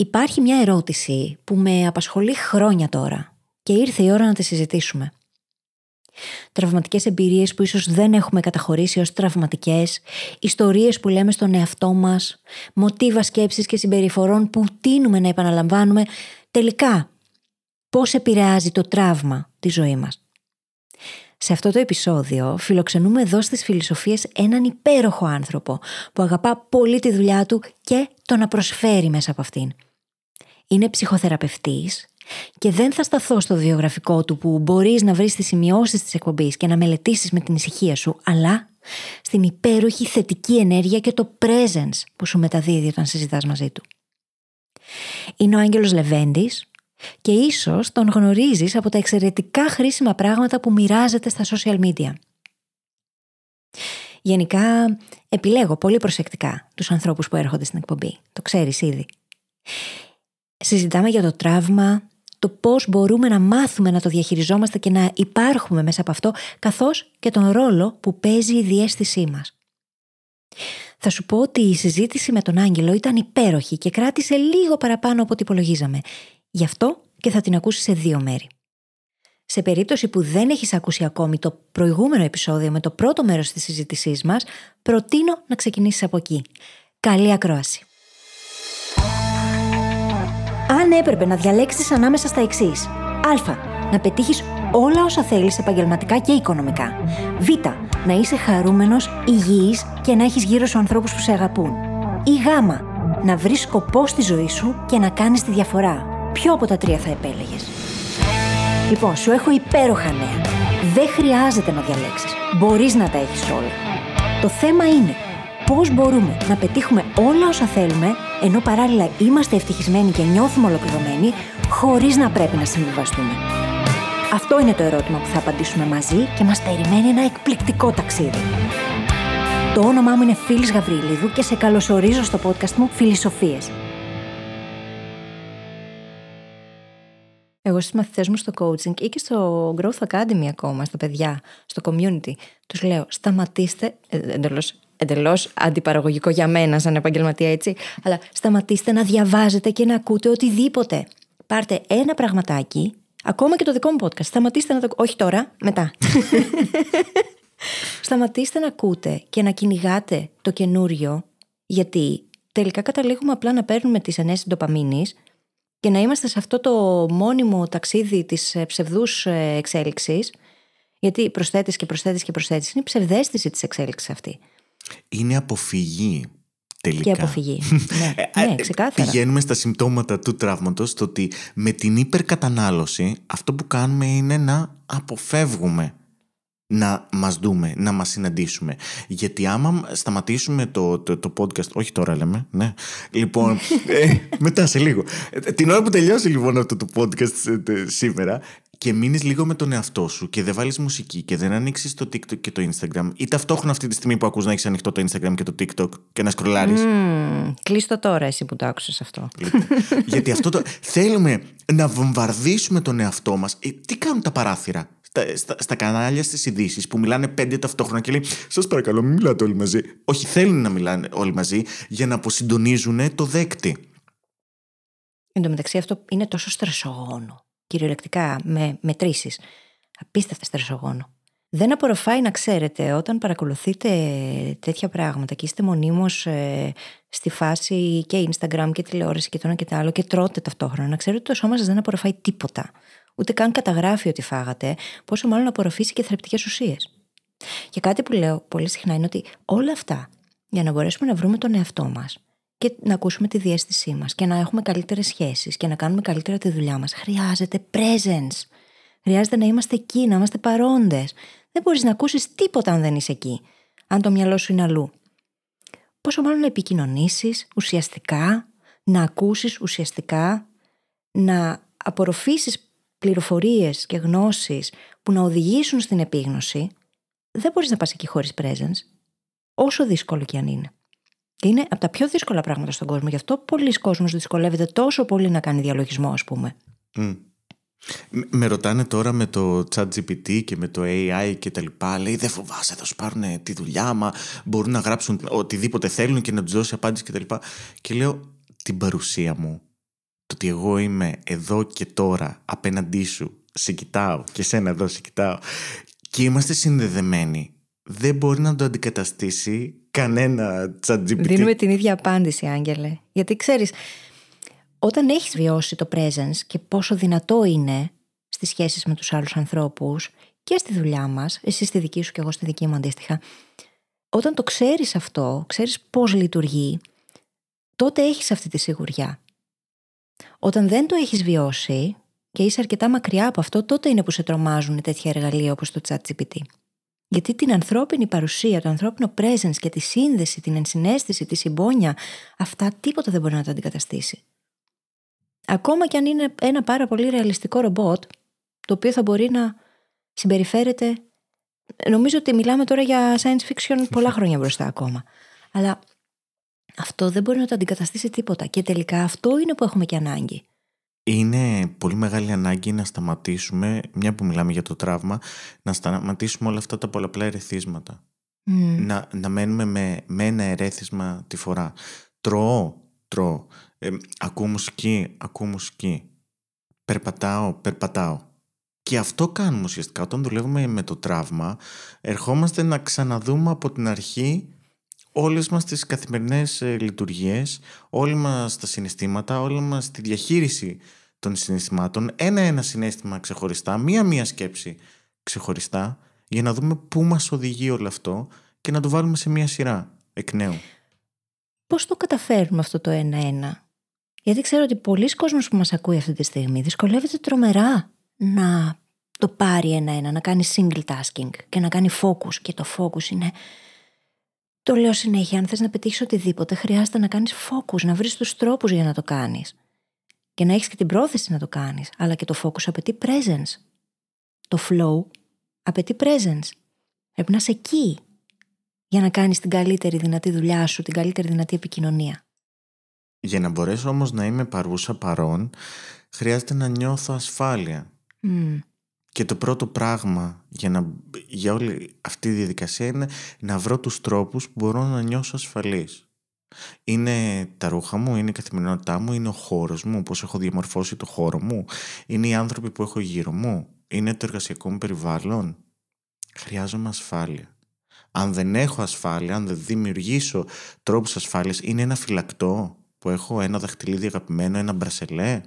Υπάρχει μια ερώτηση που με απασχολεί χρόνια τώρα και ήρθε η ώρα να τη συζητήσουμε. Τραυματικές εμπειρίες που ίσως δεν έχουμε καταχωρήσει ως τραυματικές, ιστορίες που λέμε στον εαυτό μας, μοτίβα σκέψης και συμπεριφορών που τίνουμε να επαναλαμβάνουμε, τελικά πώς επηρεάζει το τραύμα τη ζωή μας. Σε αυτό το επεισόδιο φιλοξενούμε εδώ στις φιλοσοφίες έναν υπέροχο άνθρωπο που αγαπά πολύ τη δουλειά του και το να προσφέρει μέσα από αυτήν. Είναι ψυχοθεραπευτής και δεν θα σταθώ στο βιογραφικό του που μπορείς να βρεις τις σημειώσεις της εκπομπής και να μελετήσεις με την ησυχία σου, αλλά στην υπέροχη θετική ενέργεια και το presence που σου μεταδίδει όταν συζητάς μαζί του. Είναι ο Άγγελος Λεβέντης, και ίσως τον γνωρίζεις από τα εξαιρετικά χρήσιμα πράγματα που μοιράζεται στα social media. Γενικά επιλέγω πολύ προσεκτικά τους ανθρώπους που έρχονται στην εκπομπή. Το ξέρεις ήδη. Συζητάμε για το τραύμα, το πώς μπορούμε να μάθουμε να το διαχειριζόμαστε και να υπάρχουμε μέσα από αυτό, καθώς και τον ρόλο που παίζει η διέστησή μας. Θα σου πω ότι η συζήτηση με τον Άγγελο ήταν υπέροχη και κράτησε λίγο παραπάνω από ό,τι υπολογίζαμε. Γι' αυτό και θα την ακούσεις σε δύο μέρη. Σε περίπτωση που δεν έχεις ακούσει ακόμη το προηγούμενο επεισόδιο με το πρώτο μέρος της συζήτησής μας, προτείνω να ξεκινήσεις από εκεί. Καλή ακρόαση. Αν έπρεπε να διαλέξεις ανάμεσα στα εξής. Α. Να πετύχεις όλα όσα θέλεις επαγγελματικά και οικονομικά. Β. Να είσαι χαρούμενος, υγιής και να έχεις γύρω σου ανθρώπους που σε αγαπούν. Ή Γ. Να βρεις σκοπό στη ζωή σου και να κάνεις τη διαφορά. Ποιο από τα τρία θα επέλεγες; Λοιπόν, σου έχω υπέροχα νέα. Δεν χρειάζεται να διαλέξεις. Μπορείς να τα έχεις όλα. Το θέμα είναι πώς μπορούμε να πετύχουμε όλα όσα θέλουμε, ενώ παράλληλα είμαστε ευτυχισμένοι και νιώθουμε ολοκληρωμένοι, χωρίς να πρέπει να συμβιβαστούμε. Αυτό είναι το ερώτημα που θα απαντήσουμε μαζί και μας περιμένει ένα εκπληκτικό ταξίδι. Το όνομά μου είναι Φίλης Γαβρίλιδου και σε καλωσορίζω στο podcast μου Φιλισοφίες. Εγώ στι μαθητές μου στο coaching ή και στο Growth Academy ακόμα, στα παιδιά, στο community, τους λέω: Σταματήστε. Εντελώς εντελώς αντιπαραγωγικό για μένα, σαν επαγγελματία έτσι, αλλά σταματήστε να διαβάζετε και να ακούτε οτιδήποτε. Πάρτε ένα πραγματάκι, ακόμα και το δικό μου podcast. Σταματήστε να το. Όχι τώρα, μετά. σταματήστε να ακούτε και να κυνηγάτε το καινούριο, γιατί τελικά καταλήγουμε απλά να παίρνουμε τις ενέσεις ντοπαμίνης και να είμαστε σε αυτό το μόνιμο ταξίδι της ε, ψευδούς ε, εξέλιξης, γιατί προσθέτεις και προσθέτεις και προσθέτεις, είναι η ψευδέστηση της εξέλιξης αυτή. Είναι αποφυγή τελικά. Και αποφυγή. ναι, ε, ναι, ξεκάθαρα. Πηγαίνουμε στα συμπτώματα του τραύματος, το ότι με την υπερκατανάλωση αυτό που κάνουμε είναι να αποφεύγουμε να μας δούμε, να μας συναντήσουμε. Γιατί άμα σταματήσουμε το, το, το podcast, όχι τώρα λέμε, ναι. Λοιπόν, ε, μετά σε λίγο. Την ώρα που τελειώσει λοιπόν αυτό το podcast ε, σήμερα και μείνεις λίγο με τον εαυτό σου και δεν βάλεις μουσική και δεν ανοίξεις το TikTok και το Instagram ή ταυτόχρονα αυτή τη στιγμή που ακούς να έχεις ανοιχτό το Instagram και το TikTok και να σκρολάρεις; Mm, κλείστο τώρα εσύ που το άκουσες αυτό. Λοιπόν, γιατί αυτό το. Θέλουμε να βομβαρδίσουμε τον εαυτό μας. Ε, τι κάνουν τα παράθυρα στα, στα, στα κανάλια στις ειδήσεις που μιλάνε πέντε ταυτόχρονα και λέει Σας παρακαλώ, μην μιλάτε όλοι μαζί. Όχι, θέλουν να μιλάνε όλοι μαζί για να αποσυντονίζουν το δέκτη. Εν τω μεταξύ, αυτό είναι τόσο στρεσογόνο. Κυριολεκτικά, με μετρήσεις. Απίστευτα στρεσογόνο. Δεν απορροφάει να ξέρετε όταν παρακολουθείτε τέτοια πράγματα και είστε μονίμως ε, στη φάση και Instagram και τηλεόραση και το ένα και το άλλο και τρώτε ταυτόχρονα. Να ξέρετε ότι το σώμα σας δεν απορροφάει τίποτα ούτε καν καταγράφει ότι φάγατε, πόσο μάλλον απορροφήσει και θρεπτικές ουσίες. Και κάτι που λέω πολύ συχνά είναι ότι όλα αυτά για να μπορέσουμε να βρούμε τον εαυτό μας και να ακούσουμε τη διέστησή μας και να έχουμε καλύτερες σχέσεις και να κάνουμε καλύτερα τη δουλειά μας, χρειάζεται presence. Χρειάζεται να είμαστε εκεί, να είμαστε παρόντες. Δεν μπορείς να ακούσεις τίποτα αν δεν είσαι εκεί, αν το μυαλό σου είναι αλλού. Πόσο μάλλον να επικοινωνήσεις ουσιαστικά, να ακούσεις ουσιαστικά, να απορροφήσεις πληροφορίες και γνώσεις που να οδηγήσουν στην επίγνωση, δεν μπορείς να πας εκεί χωρίς presence, όσο δύσκολο και αν είναι. Και είναι από τα πιο δύσκολα πράγματα στον κόσμο. Γι' αυτό πολλοί κόσμος δυσκολεύεται τόσο πολύ να κάνει διαλογισμό, ας πούμε. Με ρωτάνε τώρα με το chat GPT και με το AI και τα λοιπά. Λέει δεν φοβάσαι, θα σου πάρουν τη δουλειά, μα μπορούν να γράψουν οτιδήποτε θέλουν και να τους δώσει απάντηση και τα λοιπά. Και λέω την παρουσία μου το ότι εγώ είμαι εδώ και τώρα απέναντί σου, σε κοιτάω και σένα εδώ σε κοιτάω και είμαστε συνδεδεμένοι, δεν μπορεί να το αντικαταστήσει κανένα chat GPT. Δίνουμε την ίδια απάντηση, Άγγελε. Γιατί ξέρεις, όταν έχεις βιώσει το presence και πόσο δυνατό είναι στις σχέσεις με τους άλλους ανθρώπους και στη δουλειά μας, εσύ στη δική σου και εγώ στη δική μου αντίστοιχα, όταν το ξέρεις αυτό, ξέρεις πώς λειτουργεί, τότε έχεις αυτή τη σιγουριά. Όταν δεν το έχεις βιώσει και είσαι αρκετά μακριά από αυτό, τότε είναι που σε τρομάζουν τέτοια εργαλεία όπως το ChatGPT. Γιατί την ανθρώπινη παρουσία, το ανθρώπινο presence και τη σύνδεση, την ενσυναίσθηση, τη συμπόνια, αυτά τίποτα δεν μπορεί να το αντικαταστήσει. Ακόμα και αν είναι ένα πάρα πολύ ρεαλιστικό ρομπότ, το οποίο θα μπορεί να συμπεριφέρεται. Νομίζω ότι μιλάμε τώρα για science fiction πολλά χρόνια μπροστά ακόμα. Αλλά αυτό δεν μπορεί να το αντικαταστήσει τίποτα. Και τελικά αυτό είναι που έχουμε και ανάγκη. Είναι πολύ μεγάλη ανάγκη να σταματήσουμε, μια που μιλάμε για το τραύμα, να σταματήσουμε όλα αυτά τα πολλαπλά ερεθίσματα. Να, να μένουμε με, με ένα ερέθισμα τη φορά. Τρώω, τρώω. Ε, ακούω μουσική, ακούω μουσική. Περπατάω, περπατάω. Και αυτό κάνουμε ουσιαστικά. Όταν δουλεύουμε με το τραύμα, ερχόμαστε να ξαναδούμε από την αρχή όλες μας τις καθημερινές ε, λειτουργίες, όλοι μας τα συναισθήματα, όλη μας τη διαχείριση των συναισθημάτων, ένα-ένα συνέστημα ξεχωριστά, μία-μία σκέψη ξεχωριστά, για να δούμε πού μας οδηγεί όλο αυτό και να το βάλουμε σε μία σειρά εκ νέου. Πώς το καταφέρουμε αυτό το ένα-ένα; Γιατί ξέρω ότι πολλοί κόσμος που μας ακούει αυτή τη στιγμή δυσκολεύεται τρομερά να το πάρει ένα-ένα, να κάνει single tasking και να κάνει focus. Και το focus είναι το λέω συνέχεια, αν θες να πετύχεις οτιδήποτε, χρειάζεται να κάνεις focus, να βρεις τους τρόπους για να το κάνεις. Και να έχεις και την πρόθεση να το κάνεις. Αλλά και το focus απαιτεί presence. Το flow απαιτεί presence. Πρέπει να είσαι εκεί για να κάνεις την καλύτερη δυνατή δουλειά σου, την καλύτερη δυνατή επικοινωνία. Για να μπορέσω όμως να είμαι παρούσα παρόν, χρειάζεται να νιώθω ασφάλεια. Και το πρώτο πράγμα για, να, για όλη αυτή τη διαδικασία είναι να βρω τους τρόπους που μπορώ να νιώσω ασφαλής. Είναι τα ρούχα μου, είναι η καθημερινότητά μου, είναι ο χώρος μου, πώς έχω διαμορφώσει το χώρο μου, είναι οι άνθρωποι που έχω γύρω μου, είναι το εργασιακό μου περιβάλλον. Χρειάζομαι ασφάλεια. Αν δεν έχω ασφάλεια, αν δεν δημιουργήσω τρόπους ασφάλειας, είναι ένα φυλακτό που έχω, ένα δαχτυλίδι αγαπημένο, ένα μπρασελέ,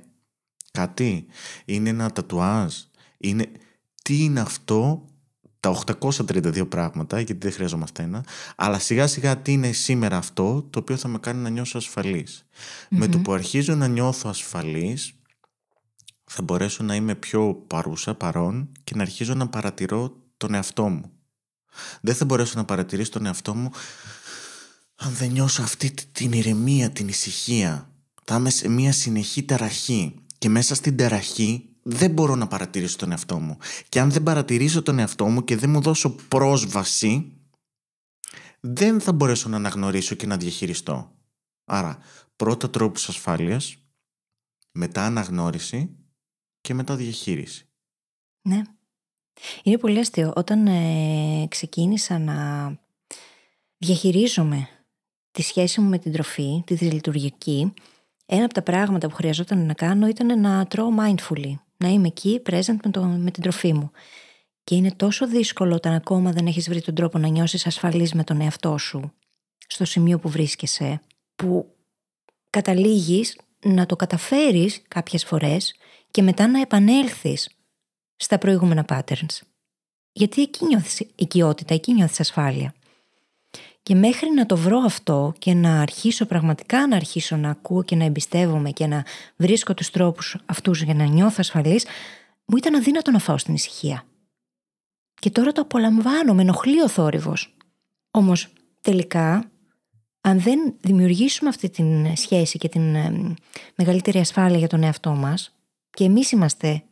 κάτι, είναι ένα τατουάζ, είναι τι είναι αυτό τα 832 πράγματα, γιατί δεν χρειαζόμαστε ένα, αλλά σιγά σιγά τι είναι σήμερα αυτό το οποίο θα με κάνει να νιώσω Με το που αρχίζω να νιώθω ασφαλής, θα μπορέσω να είμαι πιο παρούσα, παρόν και να αρχίζω να παρατηρώ τον εαυτό μου. Δεν θα μπορέσω να παρατηρήσω τον εαυτό μου αν δεν νιώσω αυτή την ηρεμία, την ησυχία. Θα είμαι σε μια συνεχή ταραχή και μέσα στην ταραχή δεν μπορώ να παρατηρήσω τον εαυτό μου. Και αν δεν παρατηρήσω τον εαυτό μου και δεν μου δώσω πρόσβαση, δεν θα μπορέσω να αναγνωρίσω και να διαχειριστώ. Άρα, πρώτα τρόπους ασφάλειας, μετά αναγνώριση και μετά διαχείριση. Ναι. Είναι πολύ αστείο. Όταν ε, ξεκίνησα να διαχειρίζομαι τη σχέση μου με την τροφή, τη λειτουργική, ένα από τα πράγματα που χρειαζόταν να κάνω ήταν να τρώω mindfully να είμαι εκεί, present με, το, με την τροφή μου. Και είναι τόσο δύσκολο όταν ακόμα δεν έχεις βρει τον τρόπο να νιώσεις ασφαλής με τον εαυτό σου, στο σημείο που βρίσκεσαι, που καταλήγεις να το καταφέρεις κάποιες φορές και μετά να επανέλθεις στα προηγούμενα patterns. Γιατί εκεί νιώθεις οικειότητα, εκεί νιώθεις ασφάλεια. Και μέχρι να το βρω αυτό και να αρχίσω πραγματικά να αρχίσω να ακούω και να εμπιστεύομαι και να βρίσκω τους τρόπους αυτούς για να νιώθω ασφαλής, μου ήταν αδύνατο να φάω στην ησυχία. Και τώρα το απολαμβάνω, με ενοχλεί ο θόρυβος. Όμως τελικά, αν δεν δημιουργήσουμε αυτή τη σχέση και την ε, μεγαλύτερη ασφάλεια για τον εαυτό μας, και εμείς είμαστε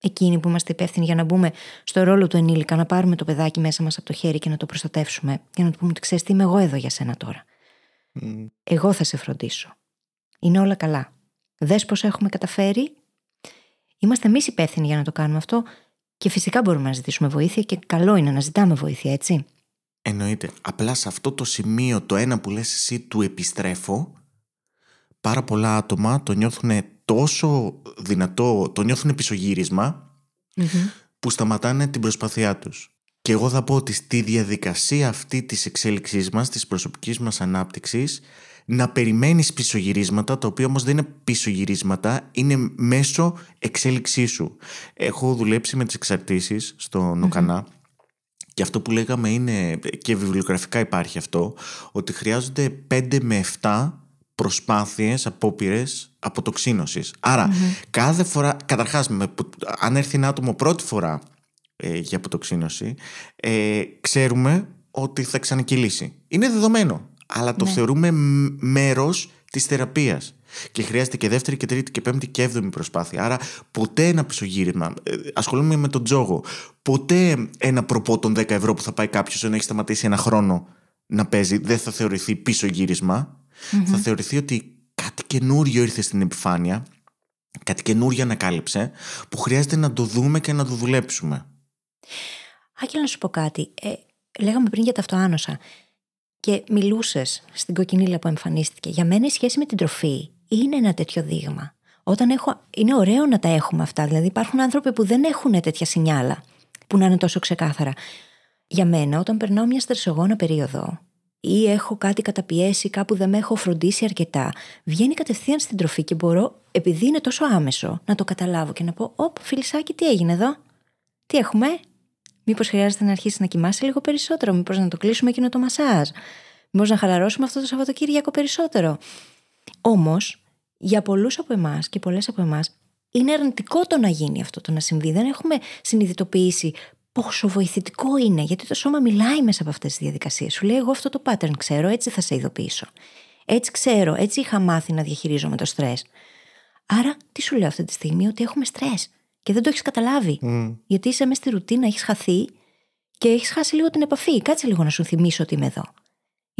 εκείνοι που είμαστε υπεύθυνοι για να μπούμε στο ρόλο του ενήλικα, να πάρουμε το παιδάκι μέσα μας από το χέρι και να το προστατεύσουμε και να του πούμε ότι ξέρεις τι είμαι εγώ εδώ για σένα τώρα. Εγώ θα σε φροντίσω. Είναι όλα καλά. Δες πώς έχουμε καταφέρει. Είμαστε εμείς υπεύθυνοι για να το κάνουμε αυτό και φυσικά μπορούμε να ζητήσουμε βοήθεια και καλό είναι να ζητάμε βοήθεια, έτσι. Εννοείται. Απλά σε αυτό το σημείο, το ένα που λες εσύ του επιστρέφω, πάρα πολλά άτομα το νιώθουν τόσο δυνατό, το νιώθουν πισωγύρισμα που σταματάνε την προσπάθειά τους. Και εγώ θα πω ότι στη διαδικασία αυτή της εξέλιξής μας, της προσωπικής μας ανάπτυξης, να περιμένεις πισωγυρίσματα, τα οποία όμως δεν είναι πισωγυρίσματα, είναι μέσω εξέλιξή σου. Έχω δουλέψει με τις εξαρτήσεις στο νοκανά και αυτό που λέγαμε είναι, και βιβλιογραφικά υπάρχει αυτό, ότι χρειάζονται 5 με 7 προσπάθειες, απόπειρες αποτοξίνωσης. κάθε φορά, καταρχάς, αν έρθει ένα άτομο πρώτη φορά ε, για αποτοξίνωση, ε, ξέρουμε ότι θα ξανακυλήσει. Είναι δεδομένο, αλλά το ναι. θεωρούμε μέρος της θεραπείας. Και χρειάζεται και δεύτερη και τρίτη και πέμπτη και έβδομη προσπάθεια. Άρα ποτέ ένα πισωγύρισμα. Ε, ασχολούμαι με τον τζόγο. Ποτέ ένα προπό των 10 ευρώ που θα πάει κάποιος ενώ έχει σταματήσει ένα χρόνο να παίζει δεν θα θεωρηθεί πίσω Θα θεωρηθεί ότι κάτι καινούριο ήρθε στην επιφάνεια, κάτι καινούριο ανακάλυψε, που χρειάζεται να το δούμε και να το δουλέψουμε. Άκη, να σου πω κάτι. Ε, λέγαμε πριν για τα αυτοάνοσα και μιλούσες στην κοκκινίλα που εμφανίστηκε. Για μένα η σχέση με την τροφή είναι ένα τέτοιο δείγμα. Όταν έχω, είναι ωραίο να τα έχουμε αυτά. Δηλαδή, υπάρχουν άνθρωποι που δεν έχουν τέτοια σινιάλα που να είναι τόσο ξεκάθαρα. Για μένα, όταν περνάω μια στρεσογόνα περίοδο ή έχω κάτι καταπιέσει, κάπου δεν με έχω φροντίσει αρκετά, βγαίνει κατευθείαν στην τροφή και μπορώ, επειδή είναι τόσο άμεσο, να το καταλάβω και να πω: Ωπ, φιλισάκι, τι έγινε εδώ; Τι έχουμε, Μήπως χρειάζεται να αρχίσει να κοιμάσαι λίγο περισσότερο, Μήπως να το κλείσουμε εκείνο το μασάζ, Μήπως να χαλαρώσουμε αυτό το Σαββατοκύριακο περισσότερο; Όμως, για πολλούς από εμάς και πολλές από εμάς, είναι αρνητικό το να γίνει αυτό, το να συμβεί. Δεν έχουμε συνειδητοποιήσει πόσο βοηθητικό είναι, γιατί το σώμα μιλάει μέσα από αυτές τις διαδικασίες. Σου λέει: Εγώ αυτό το pattern ξέρω, έτσι θα σε ειδοποιήσω. Έτσι ξέρω, έτσι είχα μάθει να διαχειρίζομαι το στρες. Άρα, τι σου λέω αυτή τη στιγμή, ότι έχουμε στρες και δεν το έχεις καταλάβει. Γιατί είσαι μέσα στη ρουτίνα, έχεις χαθεί και έχεις χάσει λίγο την επαφή. Κάτσε λίγο να σου θυμίσω ότι είμαι εδώ.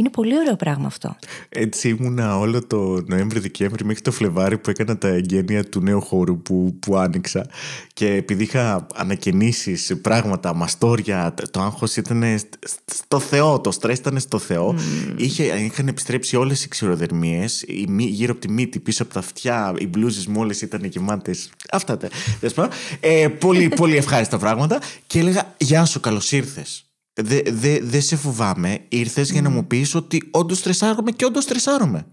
Είναι πολύ ωραίο πράγμα αυτό. Έτσι ήμουνα όλο το Νοέμβρη-Δεκέμβρη μέχρι το Φλεβάρι που έκανα τα εγγένεια του νέου χώρου που, που άνοιξα. Και επειδή είχα ανακαινήσεις πράγματα, μαστόρια, το άγχος ήταν στο Θεό, το στρες ήταν στο Θεό. Mm. Είχε, είχαν επιστρέψει όλες οι ξηροδερμίες, γύρω από τη μύτη, πίσω από τα αυτιά, οι μπλούζες μου όλε ήταν γεμάτες. Αυτά τα. ε, πολύ, πολύ ευχάριστα πράγματα. Και έλεγα Γεια σου, καλώς ήρθες. Δεν δε, δε σε φοβάμαι. Ήρθες για να μου πεις ότι όντως στρεσάρομαι και όντως στρεσάρομαι.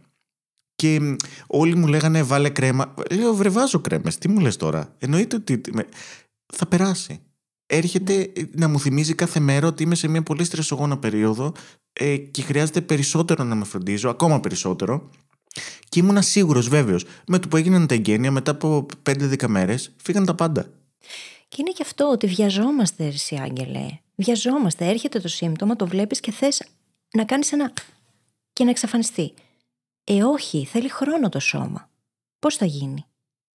Και όλοι μου λέγανε βάλε κρέμα. Λέω βρε βάζω κρέμες. Τι μου λες τώρα; Εννοείται ότι θα περάσει. Έρχεται να μου θυμίζει κάθε μέρα ότι είμαι σε μια πολύ στρεσογόνα περίοδο ε, και χρειάζεται περισσότερο να με φροντίζω, ακόμα περισσότερο. Και ήμουν σίγουρος, βέβαιος, με το που έγιναν τα εγγένεια, μετά από 5-10 μέρες, φύγαν τα πάντα. Και είναι και αυτό ότι βιαζόμαστε, Ερσι Άγγελε. Βιαζόμαστε. Έρχεται το σύμπτωμα, το βλέπεις και θες να κάνεις ένα. και να εξαφανιστεί. Ε, όχι, θέλει χρόνο το σώμα. Πώς θα γίνει;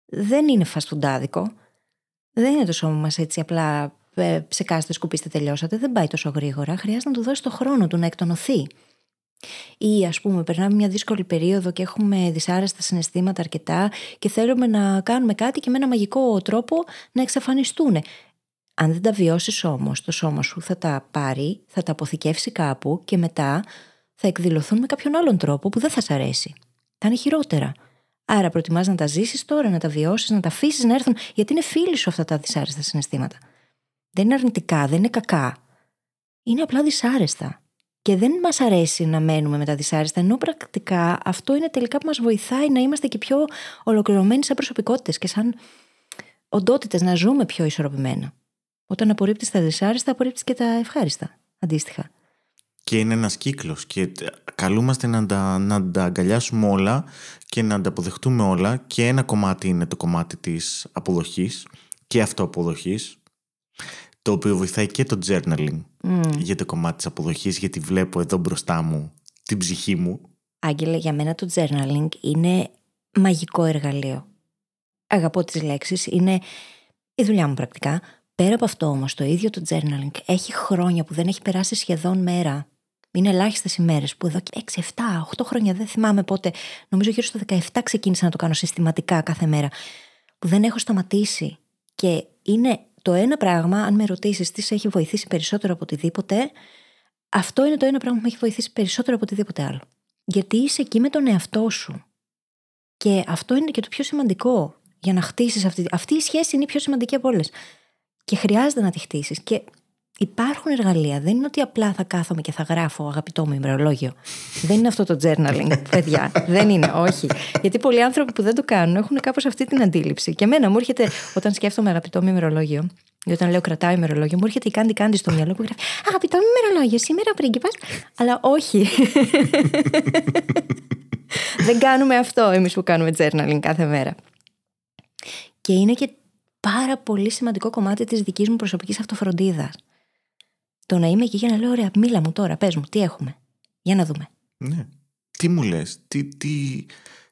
Δεν είναι φαστουντάδικο. Δεν είναι το σώμα μας έτσι απλά ε, ψεκάστε, σκουπίστε, τελειώσατε. Δεν πάει τόσο γρήγορα. Χρειάζεται να του δώσει το χρόνο του να εκτονωθεί. Ή ας πούμε περνάμε μια δύσκολη περίοδο και έχουμε δυσάρεστα συναισθήματα αρκετά και θέλουμε να κάνουμε κάτι και με ένα μαγικό τρόπο να εξαφανιστούν. Αν δεν τα βιώσεις όμως, το σώμα σου θα τα πάρει, θα τα αποθηκεύσει κάπου και μετά θα εκδηλωθούν με κάποιον άλλον τρόπο που δεν θα σ' αρέσει. Θα είναι χειρότερα. Άρα προτιμάς να τα ζήσεις τώρα, να τα βιώσεις, να τα αφήσεις να έρθουν, γιατί είναι φίλοι σου αυτά τα δυσάρεστα συναισθήματα. Δεν είναι αρνητικά, δεν είναι κακά. Είναι απλά δυσάρεστα. Και δεν μας αρέσει να μένουμε με τα δυσάρεστα, ενώ πρακτικά αυτό είναι τελικά που μας βοηθάει να είμαστε και πιο ολοκληρωμένοι σαν προσωπικότητες και σαν οντότητες, να ζούμε πιο ισορροπημένα. Όταν απορρίπτεις τα δυσάρεστα, απορρίπτεις και τα ευχάριστα. Αντίστοιχα. Και είναι ένας κύκλος. Και καλούμαστε να τα, να τα αγκαλιάσουμε όλα και να τα αποδεχτούμε όλα. Και ένα κομμάτι είναι το κομμάτι της αποδοχής και αυτοαποδοχής. Το οποίο βοηθάει και το journaling για το κομμάτι της αποδοχής, γιατί βλέπω εδώ μπροστά μου την ψυχή μου. Άγγελε, για μένα το journaling είναι μαγικό εργαλείο. Αγαπώ τις λέξεις, είναι η δουλειά μου πρακτικά. Πέρα από αυτό όμως, το ίδιο το journaling έχει χρόνια που δεν έχει περάσει σχεδόν μέρα. Είναι ελάχιστες ημέρες που εδώ 6, 7, 8 χρόνια, δεν θυμάμαι πότε, νομίζω γύρω στο 17 ξεκίνησα να το κάνω συστηματικά κάθε μέρα, που δεν έχω σταματήσει. Και είναι το ένα πράγμα, αν με ρωτήσεις τι σε έχει βοηθήσει περισσότερο από οτιδήποτε, αυτό είναι το ένα πράγμα που με έχει βοηθήσει περισσότερο από οτιδήποτε άλλο. Γιατί είσαι εκεί με τον εαυτό σου. Και αυτό είναι και το πιο σημαντικό για να χτίσεις αυτή. Αυτή η σχέση είναι η πιο σημαντική από όλες. Και χρειάζεται να τη χτίσεις. Και υπάρχουν εργαλεία. Δεν είναι ότι απλά θα κάθομαι και θα γράφω αγαπητό μου ημερολόγιο. δεν είναι αυτό το journaling, παιδιά. δεν είναι, όχι. Γιατί πολλοί άνθρωποι που δεν το κάνουν έχουν κάπως αυτή την αντίληψη. Και εμένα μου έρχεται, όταν σκέφτομαι αγαπητό μου ημερολόγιο, ή όταν λέω κρατάω ημερολόγιο, μου έρχεται η κάντι κάντι στο μυαλό που γράφει Αγαπητό μου ημερολόγιο, σήμερα πρίγκιπας. Αλλά όχι. δεν κάνουμε αυτό εμείς που κάνουμε journaling κάθε μέρα. Και είναι και πάρα πολύ σημαντικό κομμάτι της δικής μου προσωπικής αυτοφροντίδας. Το να είμαι εκεί για να λέω: Ωραία, μίλα μου τώρα, πες μου, τι έχουμε; Για να δούμε. Ναι. Τι μου λες, τι, τι,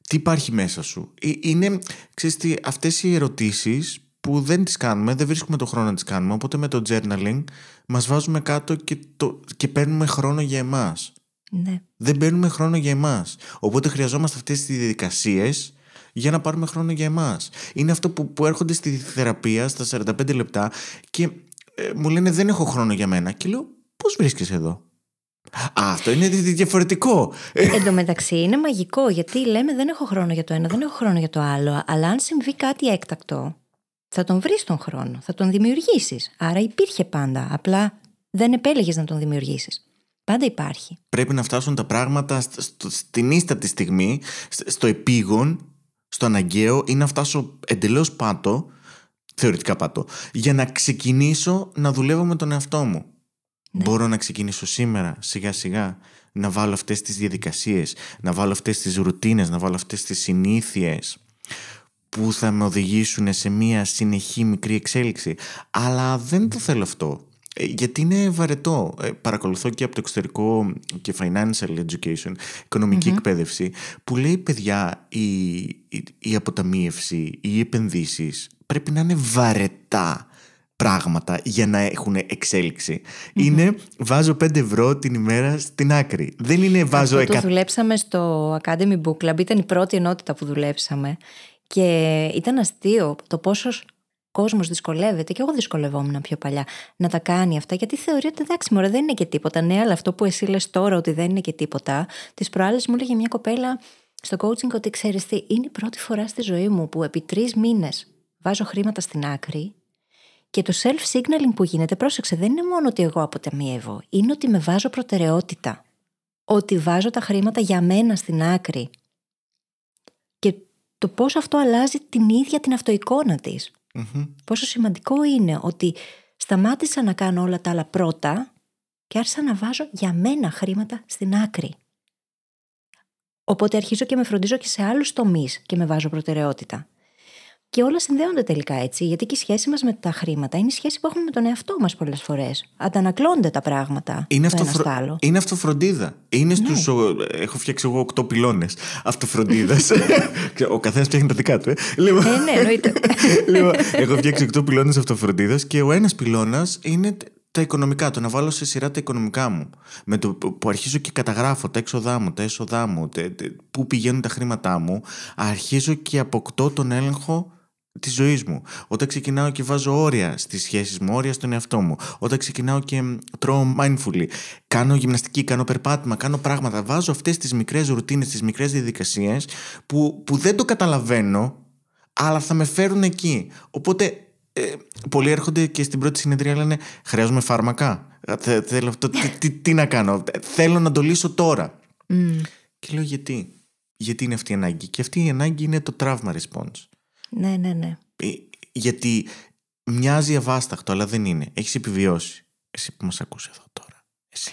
τι υπάρχει μέσα σου; Ε, είναι, ξέρεις τι, αυτές οι ερωτήσεις που δεν τις κάνουμε, δεν βρίσκουμε το χρόνο να τις κάνουμε, οπότε με το journaling μας βάζουμε κάτω και, το, και παίρνουμε χρόνο για εμάς. Ναι. Δεν παίρνουμε χρόνο για εμάς. Οπότε χρειαζόμαστε αυτές τις διαδικασίες για να πάρουμε χρόνο για εμάς. Είναι αυτό που, που έρχονται στη θεραπεία στα 45 λεπτά και ε, μου λένε δεν έχω χρόνο για μένα. Και λέω πώς βρίσκεσαι εδώ; Α, αυτό είναι διαφορετικό. Εν τω μεταξύ είναι μαγικό γιατί λέμε δεν έχω χρόνο για το ένα, δεν έχω χρόνο για το άλλο. Αλλά αν συμβεί κάτι έκτακτο, θα τον βρεις τον χρόνο, θα τον δημιουργήσεις. Άρα υπήρχε πάντα. Απλά δεν επέλεγες να τον δημιουργήσεις. Πάντα υπάρχει. Πρέπει να φτάσουν τα πράγματα στην ίστατη στιγμή, στο επίγον, στο αναγκαίο ή να φτάσω εντελώς πάτο, θεωρητικά πάτο, για να ξεκινήσω να δουλεύω με τον εαυτό μου. Ναι. Μπορώ να ξεκινήσω σήμερα, σιγά σιγά, να βάλω αυτές τις διαδικασίες, να βάλω αυτές τις ρουτίνες, να βάλω αυτές τις συνήθειες που θα με οδηγήσουν σε μια συνεχή μικρή εξέλιξη. Αλλά δεν το θέλω αυτό. Ε, γιατί είναι βαρετό. Ε, παρακολουθώ και από το εξωτερικό και financial education, οικονομικη εκπαίδευση, που λέει παιδιά η, η, η αποταμίευση, οι επενδύσεις πρέπει να είναι βαρετά πράγματα για να έχουν Είναι βάζω 5 ευρώ την ημέρα στην άκρη. Δεν είναι βάζω Αυτό το δουλέψαμε στο Academy Book Club. Ήταν η πρώτη ενότητα που δουλέψαμε. Και ήταν αστείο το πόσος κόσμος δυσκολεύεται, και εγώ δυσκολευόμουν πιο παλιά, να τα κάνει αυτά, γιατί θεωρεί ότι εντάξει, μωρέ, δεν είναι και τίποτα. Ναι, αλλά αυτό που εσύ λες τώρα ότι δεν είναι και τίποτα. Τις προάλλες μου έλεγε μια κοπέλα στο coaching ότι ξέρεις τι, είναι η πρώτη φορά στη ζωή μου που επί τρεις μήνες βάζω χρήματα στην άκρη και το self-signaling που γίνεται, πρόσεξε, δεν είναι μόνο ότι εγώ αποταμιεύω, είναι ότι με βάζω προτεραιότητα. Ότι βάζω τα χρήματα για μένα στην άκρη. Και το πώς αυτό αλλάζει την ίδια την αυτοεικόνα της. Πόσο σημαντικό είναι ότι σταμάτησα να κάνω όλα τα άλλα πρώτα και άρχισα να βάζω για μένα χρήματα στην άκρη. Οπότε αρχίζω και με φροντίζω και σε άλλους τομείς και με βάζω προτεραιότητα. Και όλα συνδέονται τελικά έτσι, γιατί και η σχέση μας με τα χρήματα είναι η σχέση που έχουμε με τον εαυτό μας πολλές φορές. Αντανακλώνται τα πράγματα. Είναι, αυτοφρο... άλλο. είναι αυτοφροντίδα. Είναι ναι. στους... Έχω φτιάξει εγώ οκτώ πυλώνες αυτοφροντίδας. Ο καθένας φτιάχνει τα δικά του. Ε. Λοιπόν... Ε, ναι, εννοείται. λοιπόν, έχω φτιάξει οκτώ πυλώνες αυτοφροντίδας και ο ένας πυλώνας είναι τα οικονομικά, το να βάλω σε σειρά τα οικονομικά μου. Με το που αρχίζω και καταγράφω τα έξοδά μου, τα έσοδά μου, πού πηγαίνουν τα χρήματά μου, αρχίζω και αποκτώ τον έλεγχο της ζωής μου. Όταν ξεκινάω και βάζω όρια στις σχέσεις μου, όρια στον εαυτό μου. Όταν ξεκινάω και τρώω mindfully. Κάνω γυμναστική, κάνω περπάτημα, κάνω πράγματα. Βάζω αυτές τις μικρές ρουτίνες, τις μικρές διαδικασίες που, που δεν το καταλαβαίνω, αλλά θα με φέρουν εκεί. Οπότε ε, πολλοί έρχονται και στην πρώτη συνεδρία λένε Χρειάζομαι φάρμακα. Θέλω αυτό, τι, τι, να κάνω; Θέλω να το λύσω τώρα. Mm. Και λέω γιατί; Γιατί είναι αυτή η ανάγκη; Και αυτή η ανάγκη είναι το trauma response. Ναι, ναι, ναι. Ε, γιατί μοιάζει αβάσταχτο, αλλά δεν είναι. Έχεις επιβιώσει. Εσύ που μας ακούς εδώ τώρα. Εσύ.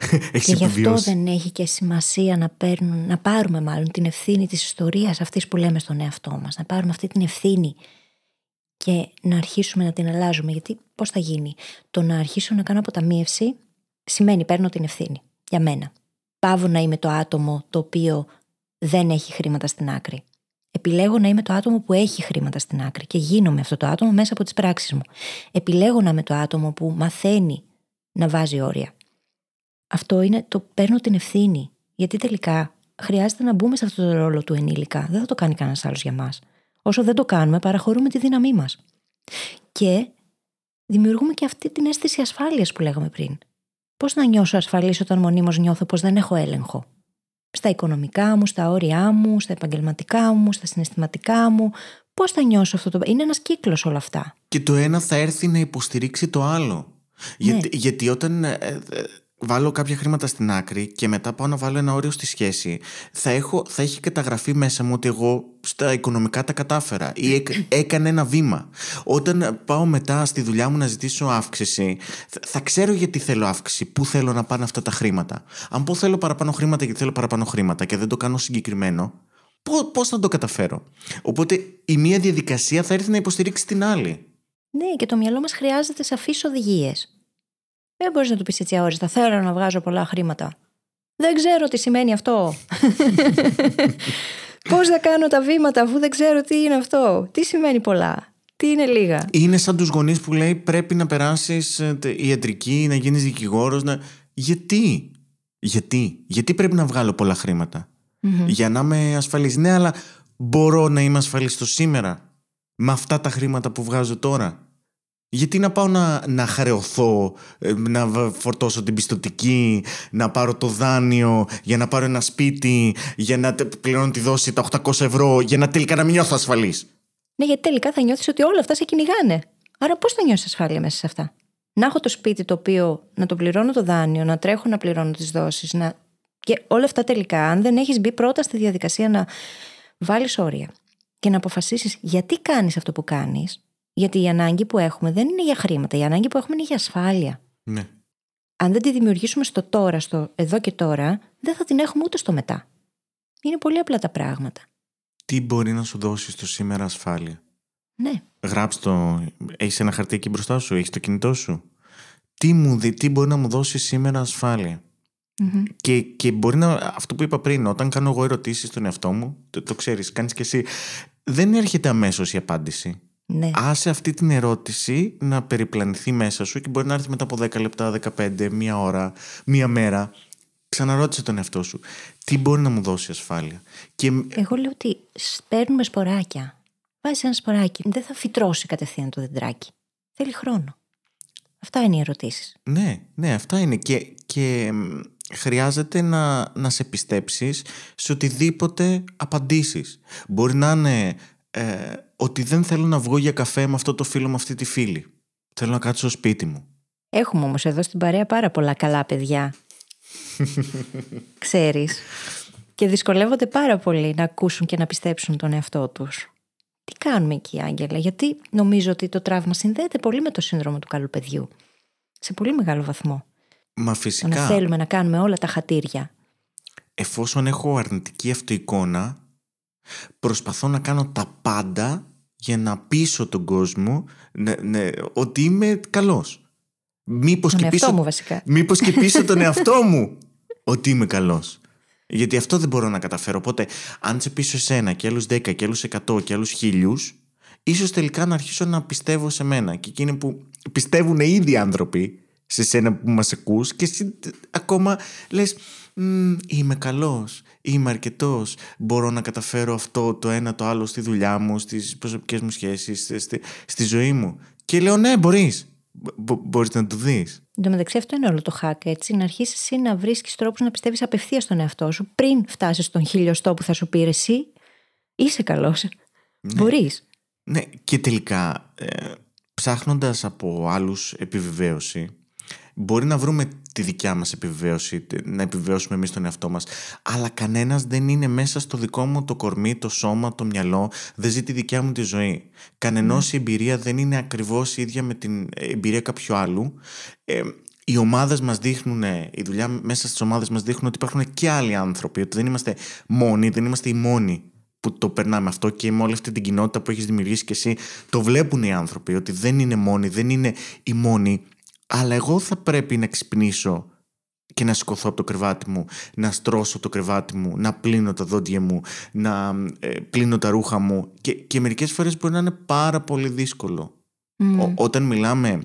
Έχεις και γι' αυτό δεν έχει και σημασία να, παίρνουν, να πάρουμε μάλλον την ευθύνη της ιστορίας αυτής που λέμε στον εαυτό μας. Να πάρουμε αυτή την ευθύνη και να αρχίσουμε να την αλλάζουμε. Γιατί πώς θα γίνει; Το να αρχίσω να κάνω αποταμίευση σημαίνει παίρνω την ευθύνη για μένα. Πάβω να είμαι το άτομο το οποίο δεν έχει χρήματα στην άκρη. Επιλέγω να είμαι το άτομο που έχει χρήματα στην άκρη και γίνομαι αυτό το άτομο μέσα από τις πράξεις μου. Επιλέγω να είμαι το άτομο που μαθαίνει να βάζει όρια. Αυτό είναι το παίρνω την ευθύνη. Γιατί τελικά χρειάζεται να μπούμε σε αυτό το ρόλο του ενήλικα. Δεν θα το κάνει κανένας άλλος για μας. Όσο δεν το κάνουμε, παραχωρούμε τη δύναμή μας. Και δημιουργούμε και αυτή την αίσθηση ασφάλειας που λέγαμε πριν. Πώς να νιώσω ασφαλής όταν μονίμως νιώθω πως δεν έχω έλεγχο; Στα οικονομικά μου, στα όρια μου, στα επαγγελματικά μου, στα συναισθηματικά μου. Πώς θα νιώσω αυτό το. Είναι ένας κύκλος όλα αυτά. Και το ένα θα έρθει να υποστηρίξει το άλλο. Γιατί, γιατί όταν ε, ε, βάλω κάποια χρήματα στην άκρη και μετά πάω να βάλω ένα όριο στη σχέση, θα, έχω, θα έχει καταγραφεί μέσα μου ότι εγώ στα οικονομικά τα κατάφερα ή έκ, έκανε ένα βήμα. Όταν πάω μετά στη δουλειά μου να ζητήσω αύξηση, θα, θα ξέρω γιατί θέλω αύξηση, πού θέλω να πάνε αυτά τα χρήματα. Αν πω θέλω παραπάνω χρήματα γιατί θέλω παραπάνω χρήματα και δεν το κάνω συγκεκριμένο, πώς θα το καταφέρω. Οπότε η μία διαδικασία θα έρθει να υποστηρίξει την άλλη. Ναι, και το μυαλό μας χρειάζεται σαφείς οδηγίες. Δεν μπορείς να του πεις έτσι αόριστα. Θέλω να βγάζω πολλά χρήματα. Δεν ξέρω τι σημαίνει αυτό. Πώς θα κάνω τα βήματα αφού δεν ξέρω τι είναι αυτό. Τι σημαίνει πολλά. Τι είναι λίγα. Είναι σαν τους γονείς που λέει πρέπει να περάσεις ιατρική, να γίνεις δικηγόρος. Να... Γιατί. Γιατί. Γιατί πρέπει να βγάλω πολλά Για να είμαι ασφαλής; Ναι, αλλά μπορώ να είμαι ασφαλής στο σήμερα με αυτά τα χρήματα που βγάζω τώρα. Γιατί να πάω να, να χρεωθώ, ε, να φορτώσω την πιστοτική, να πάρω το δάνειο για να πάρω ένα σπίτι, για να πληρώνω τη δόση τα 800 ευρώ, για να τελικά να μην νιώθω ασφαλής. Ναι, γιατί τελικά θα νιώθεις ότι όλα αυτά σε κυνηγάνε. Άρα πώς θα νιώσεις ασφάλεια μέσα σε αυτά; Να έχω το σπίτι το οποίο να το πληρώνω το δάνειο, να τρέχω να πληρώνω τις δόσεις. Να... Και όλα αυτά τελικά, αν δεν έχεις μπει πρώτα στη διαδικασία να βάλεις όρια και να αποφασίσεις γιατί κάνεις αυτό που κάνεις, γιατί η ανάγκη που έχουμε δεν είναι για χρήματα. Η ανάγκη που έχουμε είναι για ασφάλεια. Ναι. Αν δεν τη δημιουργήσουμε στο τώρα, στο εδώ και τώρα, δεν θα την έχουμε ούτε στο μετά. Είναι πολύ απλά τα πράγματα. Τι μπορεί να σου δώσει το σήμερα ασφάλεια; Ναι. Γράψτε το. Έχεις ένα χαρτί εκεί μπροστά σου, έχεις το κινητό σου. Τι, μου, τι μπορεί να μου δώσει σήμερα Και, και μπορεί να. Αυτό που είπα πριν, όταν κάνω εγώ ερωτήσεις στον εαυτό μου, το, το ξέρεις, κάνεις και εσύ. Δεν έρχεται αμέσως η απάντηση. Ναι. Άσε αυτή την ερώτηση να περιπλανηθεί μέσα σου και μπορεί να έρθει μετά από 10 λεπτά, 15, μία ώρα, μία μέρα. Ξαναρώτησε τον εαυτό σου. Τι μπορεί να μου δώσει ασφάλεια; Και... Εγώ λέω ότι παίρνουμε σποράκια. Βάζεις ένα σποράκι. Δεν θα φυτρώσει κατευθείαν το δεντράκι. Θέλει χρόνο. Αυτά είναι οι ερωτήσεις. Ναι, ναι, αυτά είναι. Και, και χρειάζεται να, να σε πιστέψεις σε οτιδήποτε απαντήσεις. Μπορεί να είναι ε, ότι δεν θέλω να βγω για καφέ με αυτό το φίλο, με αυτή τη φίλη. Θέλω να κάτσω στο σπίτι μου. Έχουμε όμως εδώ στην παρέα πάρα πολλά καλά παιδιά. Ξέρεις. Και δυσκολεύονται πάρα πολύ να ακούσουν και να πιστέψουν τον εαυτό τους. Τι κάνουμε εκεί, Άγγελα, γιατί νομίζω ότι το τραύμα συνδέεται πολύ με το σύνδρομο του καλού παιδιού. Σε πολύ μεγάλο βαθμό. Μα φυσικά. να θέλουμε να κάνουμε όλα τα χατήρια. Εφόσον έχω αρνητική αυτοεικόνα, προσπαθώ να κάνω τα πάντα για να πείσω τον κόσμο ναι, ναι, ότι είμαι καλός. Μήπως τον και πίσω, μου βασικά. Μήπως και πίσω τον εαυτό μου ότι είμαι καλός. Γιατί αυτό δεν μπορώ να καταφέρω. Οπότε, αν σε πείσω εσένα και άλλους 10 και άλλους 100 και άλλους χίλιους, ίσως τελικά να αρχίσω να πιστεύω σε μένα. Και εκείνοι που πιστεύουν ήδη άνθρωποι σε σένα που μας ακούς και εσύ ακόμα λες, είμαι καλός είμαι αρκετός. Μπορώ να καταφέρω αυτό, το ένα, το άλλο στη δουλειά μου, στις προσωπικές μου σχέσεις, στη, στη, ζωή μου. Και λέω, ναι, μπορείς. Μπορείς να το δεις. Εν τω μεταξύ, αυτό είναι όλο το hack, έτσι. Να αρχίσεις εσύ να βρίσκεις τρόπους να πιστεύεις απευθείας στον εαυτό σου πριν φτάσεις στον χιλιοστό που θα σου πει εσύ. Είσαι καλός. Ναι. Μπορείς. Ναι, και τελικά, ε, ψάχνοντας από άλλους επιβεβαίωση, Μπορεί να βρούμε τη δικιά μας επιβεβαίωση, να επιβεβαιώσουμε εμείς τον εαυτό μας, αλλά κανένας δεν είναι μέσα στο δικό μου το κορμί, το σώμα, το μυαλό, δεν ζει τη δικιά μου τη ζωή. Κανενός mm. η εμπειρία δεν είναι ακριβώς ίδια με την εμπειρία κάποιου άλλου. Ε, οι ομάδες μας δείχνουν, η δουλειά μέσα στις ομάδες μας δείχνουν ότι υπάρχουν και άλλοι άνθρωποι, ότι δεν είμαστε μόνοι, δεν είμαστε οι μόνοι που το περνάμε αυτό και με όλη αυτή την κοινότητα που έχεις δημιουργήσει και εσύ, το βλέπουν οι άνθρωποι ότι δεν είναι μόνοι, δεν είναι οι μόνοι αλλά εγώ θα πρέπει να ξυπνήσω και να σηκωθώ από το κρεβάτι μου, να στρώσω το κρεβάτι μου, να πλύνω τα δόντια μου, να ε, πλύνω τα ρούχα μου και, και μερικές φορές μπορεί να είναι πάρα πολύ δύσκολο. όταν μιλάμε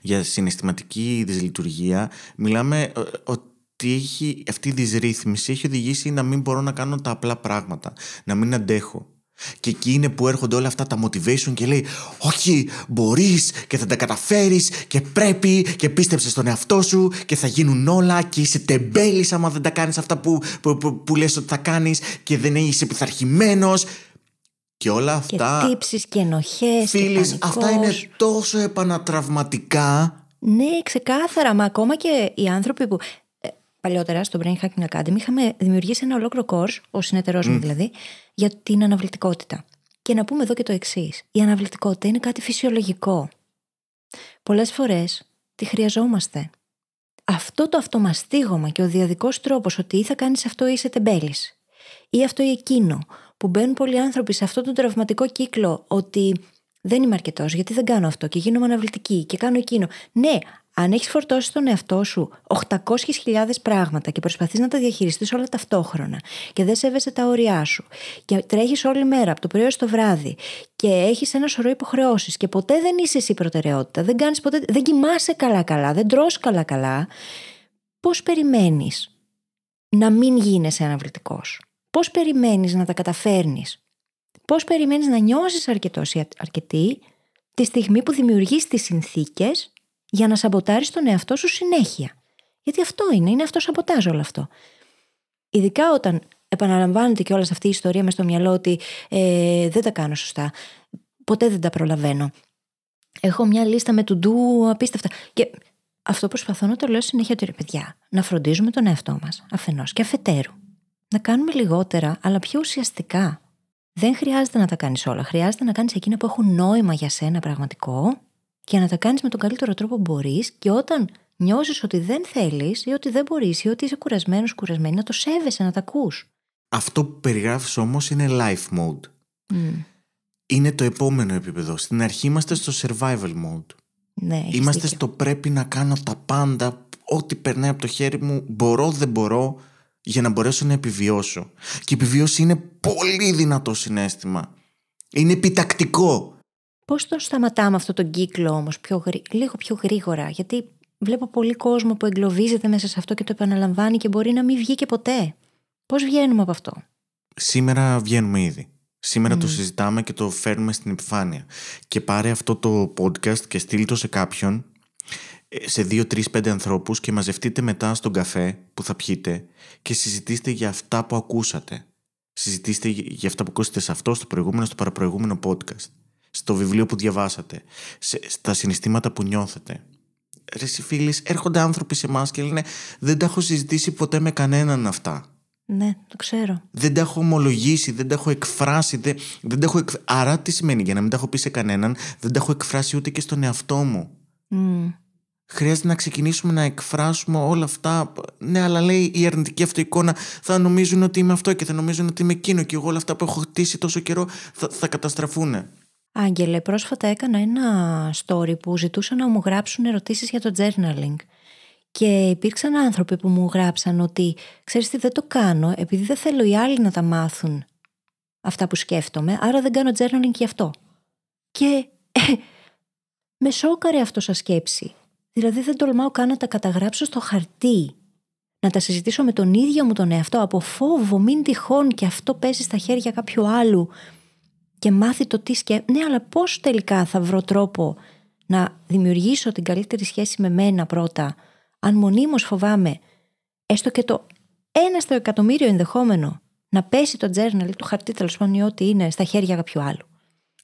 για συναισθηματική δυσλειτουργία, μιλάμε ε, ότι έχει, αυτή η δυσρύθμιση έχει οδηγήσει να μην μπορώ να κάνω τα απλά πράγματα, να μην αντέχω. Και εκεί είναι που έρχονται όλα αυτά τα motivation και λέει Όχι, μπορείς και θα τα καταφέρεις και πρέπει και πίστεψε στον εαυτό σου και θα γίνουν όλα και είσαι τεμπέλης άμα δεν τα κάνεις αυτά που, που, που, που λες ότι θα κάνεις και δεν είσαι πειθαρχημένος και όλα αυτά... Και τύψεις και ενοχές Φίλοι, αυτά είναι τόσο επανατραυματικά. Ναι, ξεκάθαρα. Μα ακόμα και οι άνθρωποι που παλιότερα στο Brain Hacking Academy είχαμε δημιουργήσει ένα ολόκληρο course, ο συνεταιρός μου δηλαδή, για την αναβλητικότητα. Και να πούμε εδώ και το εξής. Η αναβλητικότητα είναι κάτι φυσιολογικό. Πολλές φορές τη χρειαζόμαστε. Αυτό το αυτομαστίγωμα και ο διαδικός τρόπος ότι ή θα κάνεις αυτό ή είσαι τεμπέλης, ή αυτό ή εκείνο, που μπαίνουν πολλοί άνθρωποι σε αυτόν τον τραυματικό κύκλο ότι δεν είμαι αρκετός, γιατί δεν κάνω αυτό και γίνομαι αναβλητική και κάνω εκείνο. Ναι, αν έχεις φορτώσει τον εαυτό σου 800.000 πράγματα και προσπαθείς να τα διαχειριστείς όλα ταυτόχρονα και δεν σέβεσαι τα όρια σου και τρέχεις όλη μέρα από το πρωί στο βράδυ και έχεις ένα σωρό υποχρεώσεις και ποτέ δεν είσαι εσύ προτεραιότητα, δεν, κάνεις ποτέ, δεν κοιμάσαι καλά-καλά, δεν τρως καλά-καλά, πώς περιμένεις να μην γίνεσαι αναβλητικός; Πώς περιμένεις να τα καταφέρνεις; Πώς περιμένεις να νιώσεις αρκετός ή αρκετή τη στιγμή που δημιουργείς τις συνθήκες για να σαμποτάρεις τον εαυτό σου συνέχεια. Γιατί αυτό είναι, είναι αυτό σαμποτάζ όλο αυτό. Ειδικά όταν επαναλαμβάνεται και όλας αυτή η ιστορία μες στο μυαλό ότι ε, δεν τα κάνω σωστά, ποτέ δεν τα προλαβαίνω. Έχω μια λίστα με του ντου απίστευτα. Και αυτό προσπαθώ να το λέω συνέχεια ότι ρε παιδιά, να φροντίζουμε τον εαυτό μας αφενός και αφετέρου. Να κάνουμε λιγότερα, αλλά πιο ουσιαστικά. Δεν χρειάζεται να τα κάνεις όλα. Χρειάζεται να κάνεις εκείνα που έχουν νόημα για σένα πραγματικό και να τα κάνεις με τον καλύτερο τρόπο που μπορείς και όταν νιώσεις ότι δεν θέλεις ή ότι δεν μπορείς ή ότι είσαι κουρασμένος, κουρασμένη, να το σέβεσαι, να τα ακούς. Αυτό που περιγράφεις όμως είναι life mode. Είναι το επόμενο επίπεδο. Στην αρχή είμαστε στο survival mode. Ναι, είμαστε δίκιο. στο πρέπει να κάνω τα πάντα, ό,τι περνάει από το χέρι μου, μπορώ, δεν μπορώ, για να μπορέσω να επιβιώσω. Και η επιβίωση είναι πολύ δυνατό συνέστημα. Είναι επιτακτικό. Πώς το σταματάμε αυτό τον κύκλο όμως λίγο πιο γρήγορα, γιατί βλέπω πολύ κόσμο που εγκλωβίζεται μέσα σε αυτό και το επαναλαμβάνει και μπορεί να μην βγει και ποτέ. Πώς βγαίνουμε από αυτό; Σήμερα βγαίνουμε ήδη. Σήμερα το συζητάμε και το φέρνουμε στην επιφάνεια. Και πάρε αυτό το podcast και στείλ το σε κάποιον, ε, σε δύο, τρεις, πέντε ανθρώπους και μαζευτείτε μετά στον καφέ που θα πιείτε και συζητήστε για αυτά που ακούσατε. Συζητήστε για αυτά που ακούσατε σε αυτό, στο προηγούμενο, στο παραπροηγούμενο podcast στο βιβλίο που διαβάσατε, σε, στα συναισθήματα που νιώθετε. Ρε φίλοι, έρχονται άνθρωποι σε εμάς και λένε Δεν τα έχω συζητήσει ποτέ με κανέναν αυτά. Ναι, το ξέρω. Δεν τα έχω ομολογήσει, δεν τα έχω εκφράσει. Δεν, δεν τα έχω εκ... Άρα τι σημαίνει, για να μην τα έχω πει σε κανέναν, δεν τα έχω εκφράσει ούτε και στον εαυτό μου. Mm. Χρειάζεται να ξεκινήσουμε να εκφράσουμε όλα αυτά. Ναι, αλλά λέει η αρνητική αυτοεικόνα θα νομίζουν ότι είμαι αυτό και θα νομίζουν ότι είμαι εκείνο και εγώ όλα αυτά που έχω χτίσει τόσο καιρό θα, θα καταστραφούν. Άγγελε, πρόσφατα έκανα ένα story που ζητούσαν να μου γράψουν ερωτήσεις για το journaling. Και υπήρξαν άνθρωποι που μου γράψαν ότι ξέρεις τι δεν το κάνω επειδή δεν θέλω οι άλλοι να τα μάθουν αυτά που σκέφτομαι, άρα δεν κάνω journaling γι' αυτό. Και ε, με σόκαρε αυτό σαν σκέψη. Δηλαδή δεν τολμάω καν να τα καταγράψω στο χαρτί. Να τα συζητήσω με τον ίδιο μου τον εαυτό από φόβο μην τυχόν και αυτό πέσει στα χέρια κάποιου άλλου και μάθει το τι σκέφτεται. Ναι, αλλά πώς τελικά θα βρω τρόπο να δημιουργήσω την καλύτερη σχέση με μένα πρώτα, αν μονίμως φοβάμαι, έστω και το ένα στο εκατομμύριο ενδεχόμενο, να πέσει το journal ή το χαρτί τέλος πάντων ή ό,τι είναι στα χέρια κάποιου άλλου.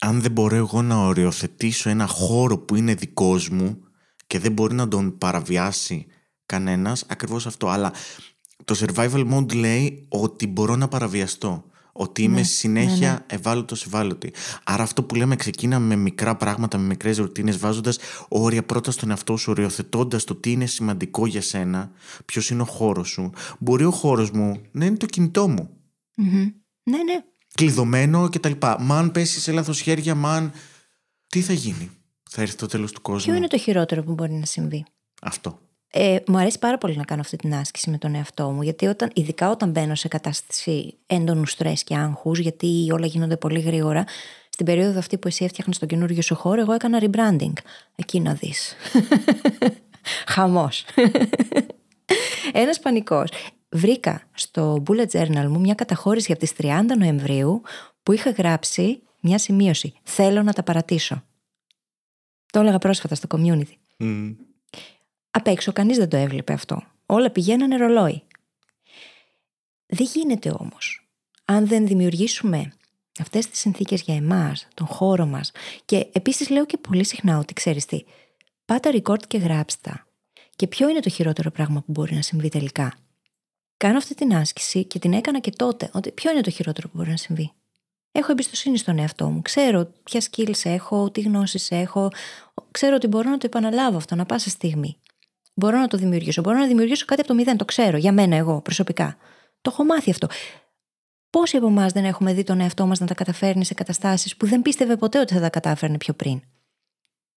Αν δεν μπορώ εγώ να οριοθετήσω ένα χώρο που είναι δικός μου και δεν μπορεί να τον παραβιάσει κανένας, ακριβώς αυτό. Αλλά το survival mode λέει ότι μπορώ να παραβιαστώ. Ότι είμαι Ναι, συνέχεια ναι, ναι. ευάλωτος ευάλωτη. Άρα αυτό που λέμε ξεκίνα με μικρά πράγματα, με μικρές ρουτίνες, βάζοντας όρια πρώτα στον εαυτό σου, οριοθετώντας το τι είναι σημαντικό για σένα, ποιος είναι ο χώρος σου. Μπορεί ο χώρος μου να είναι το κινητό μου. Μμμ. Ναι, ναι. Κλειδωμένο κτλ. Μα αν πέσεις σε λάθος χέρια, μα αν. Τι θα γίνει, θα έρθει το τέλος του κόσμου. Ποιο είναι το χειρότερο που μπορεί να συμβεί; Αυτό. Ε, μου αρέσει πάρα πολύ να κάνω αυτή την άσκηση με τον εαυτό μου, γιατί όταν, ειδικά όταν μπαίνω σε κατάσταση έντονου στρες και άγχους, γιατί όλα γίνονται πολύ γρήγορα, στην περίοδο αυτή που εσύ έφτιαχνες τον καινούργιο σου χώρο, εγώ έκανα rebranding. Εκεί να δεις. Χαμός. Ένας πανικός. Βρήκα στο bullet journal μου μια καταχώρηση από τις 30 Νοεμβρίου που είχα γράψει μια σημείωση. Θέλω να τα παρατήσω. Το έλεγα πρόσφατα στο community. Mm. Απ' έξω κανείς δεν το έβλεπε αυτό. Όλα πηγαίνανε ρολόι. Δεν γίνεται όμως. Αν δεν δημιουργήσουμε αυτές τις συνθήκες για εμάς, τον χώρο μας και επίσης λέω και πολύ συχνά ότι ξέρεις τι, πάτα record και γράψτε Και ποιο είναι το χειρότερο πράγμα που μπορεί να συμβεί τελικά; Κάνω αυτή την άσκηση και την έκανα και τότε. Ότι ποιο είναι το χειρότερο που μπορεί να συμβεί; Έχω εμπιστοσύνη στον εαυτό μου. Ξέρω ποια skills έχω, τι γνώσεις έχω. Ξέρω ότι μπορώ να το επαναλάβω αυτό να πάσα στιγμή. Μπορώ να το δημιουργήσω. Μπορώ να δημιουργήσω κάτι από το μηδέn. Το ξέρω για μένα, εγώ προσωπικά. Το έχω μάθει αυτό. Πόσοι από εμάς δεν έχουμε δει τον εαυτό μας να τα καταφέρνει σε καταστάσεις που δεν πίστευε ποτέ ότι θα τα κατάφερνε πιο πριν;